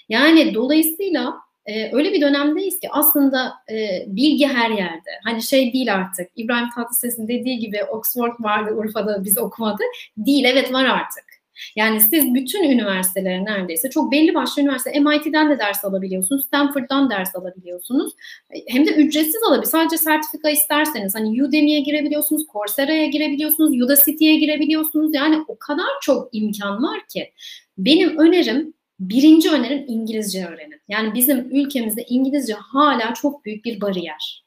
Yani dolayısıyla e, öyle bir dönemdeyiz ki aslında e, bilgi her yerde. Hani şey değil artık. İbrahim Tatlıses'in dediği gibi Oxford vardı Urfa'da biz okumadık. Değil evet var artık. Yani siz bütün üniversitelere neredeyse çok belli başlı üniversite MIT'den de ders alabiliyorsunuz, Stanford'dan ders alabiliyorsunuz. Hem de ücretsiz alabiliyorsunuz. Sadece sertifika isterseniz hani Udemy'ye girebiliyorsunuz, Coursera'ya girebiliyorsunuz, Udacity'ye girebiliyorsunuz. Yani o kadar çok imkan var ki. Benim önerim Birinci önerim İngilizce öğrenin. Yani bizim ülkemizde İngilizce hala çok büyük bir bariyer.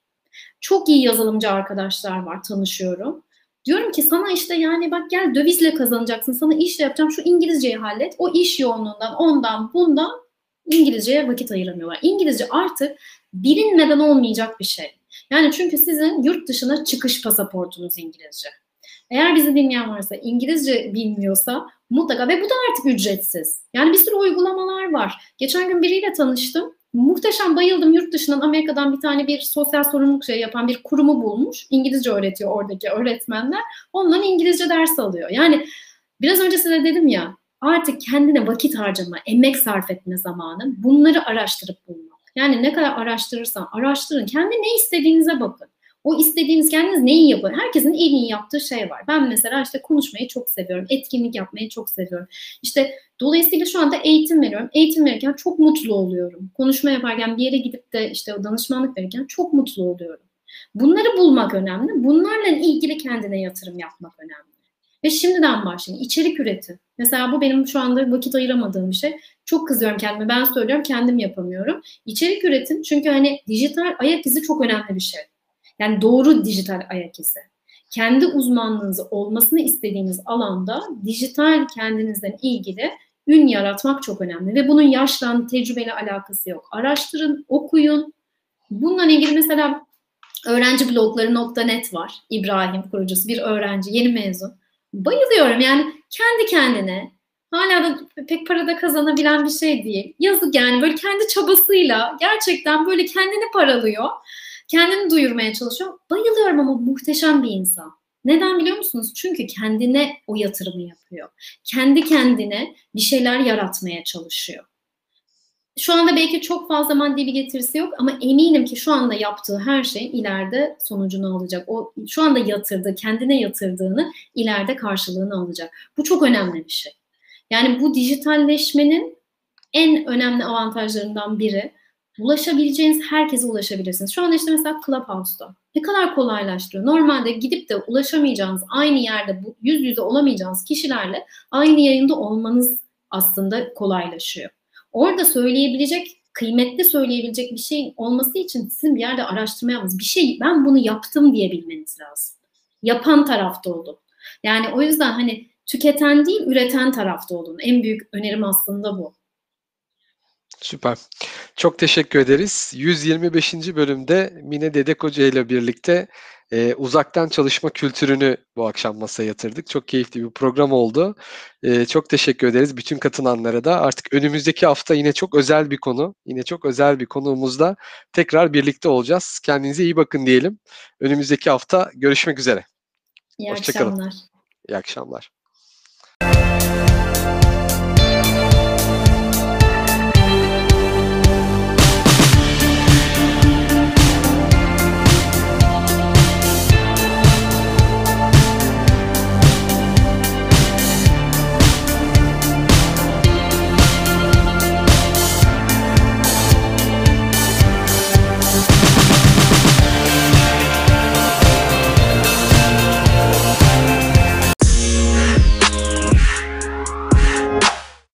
Çok iyi yazılımcı arkadaşlar var, tanışıyorum. Diyorum ki sana işte yani bak gel dövizle kazanacaksın, sana iş yapacağım, şu İngilizceyi hallet. O iş yoğunluğundan, ondan, bundan İngilizceye vakit ayıramıyorlar. İngilizce artık bilinmeden olmayacak bir şey. Yani çünkü sizin yurt dışına çıkış pasaportunuz İngilizce. Eğer bizi dinleyen varsa İngilizce bilmiyorsa mutlaka ve bu da artık ücretsiz. Yani bir sürü uygulamalar var. Geçen gün biriyle tanıştım. Muhteşem bayıldım yurt dışından Amerika'dan bir tane bir sosyal sorumluluk şey yapan bir kurumu bulmuş. İngilizce öğretiyor oradaki öğretmenler. Ondan İngilizce ders alıyor. Yani biraz önce size dedim ya artık kendine vakit harcama, emek sarf etme zamanı bunları araştırıp bulmak. Yani ne kadar araştırırsan araştırın. Kendi ne istediğinize bakın. O istediğiniz kendiniz neyi yapın? Herkesin en iyi yaptığı şey var. Ben mesela işte konuşmayı çok seviyorum. Etkinlik yapmayı çok seviyorum. İşte dolayısıyla şu anda eğitim veriyorum. Eğitim verirken çok mutlu oluyorum. Konuşma yaparken bir yere gidip de işte o danışmanlık verirken çok mutlu oluyorum. Bunları bulmak önemli. Bunlarla ilgili kendine yatırım yapmak önemli. Ve şimdiden başlayın. İçerik üretin. Mesela bu benim şu anda vakit ayıramadığım bir şey. Çok kızıyorum kendime. Ben söylüyorum kendim yapamıyorum. İçerik üretin. Çünkü hani dijital ayak izi çok önemli bir şey. Yani doğru dijital ayak izi. Kendi uzmanlığınızı olmasını istediğiniz alanda dijital kendinizden ilgili ün yaratmak çok önemli ve bunun yaşla tecrübeyle alakası yok. Araştırın, okuyun. Bununla ilgili mesela öğrenci blogları.net var. İbrahim kurucusu bir öğrenci, yeni mezun. Bayılıyorum yani kendi kendine hala da pek parada kazanabilen bir şey değil. Yazık yani böyle kendi çabasıyla gerçekten böyle kendini paralıyor Kendini duyurmaya çalışıyor. Bayılıyorum ama muhteşem bir insan. Neden biliyor musunuz? Çünkü kendine o yatırımı yapıyor. Kendi kendine bir şeyler yaratmaya çalışıyor. şu anda belki çok fazla maddi bir getirisi yok ama eminim ki şu anda yaptığı her şey ileride sonucunu alacak. O şu anda yatırdığı, kendine yatırdığını ileride karşılığını alacak. Bu çok önemli bir şey. Yani bu dijitalleşmenin en önemli avantajlarından biri ulaşabileceğiniz herkese ulaşabilirsiniz. Şu anda işte mesela Clubhouse'da ne kadar kolaylaştırıyor. Normalde gidip de ulaşamayacağınız, aynı yerde yüz yüze olamayacağınız kişilerle aynı yayında olmanız aslında kolaylaşıyor. Orada söyleyebilecek, kıymetli söyleyebilecek bir şey olması için sizin bir yerde araştırma yapmanız, bir şey ben bunu yaptım diyebilmeniz lazım. Yapan tarafta olun. Yani o yüzden hani tüketen değil, üreten tarafta olun. En büyük önerim aslında bu. Süper. Çok teşekkür ederiz. 125. bölümde Mine Dedekoca ile birlikte e, uzaktan çalışma kültürünü bu akşam masaya yatırdık. Çok keyifli bir program oldu. E, çok teşekkür ederiz bütün katılanlara da. Artık önümüzdeki hafta yine çok özel bir konu, yine çok özel bir konuğumuzda tekrar birlikte olacağız. Kendinize iyi bakın diyelim. Önümüzdeki hafta görüşmek üzere. İyi Hoşçakalın. akşamlar. İyi akşamlar.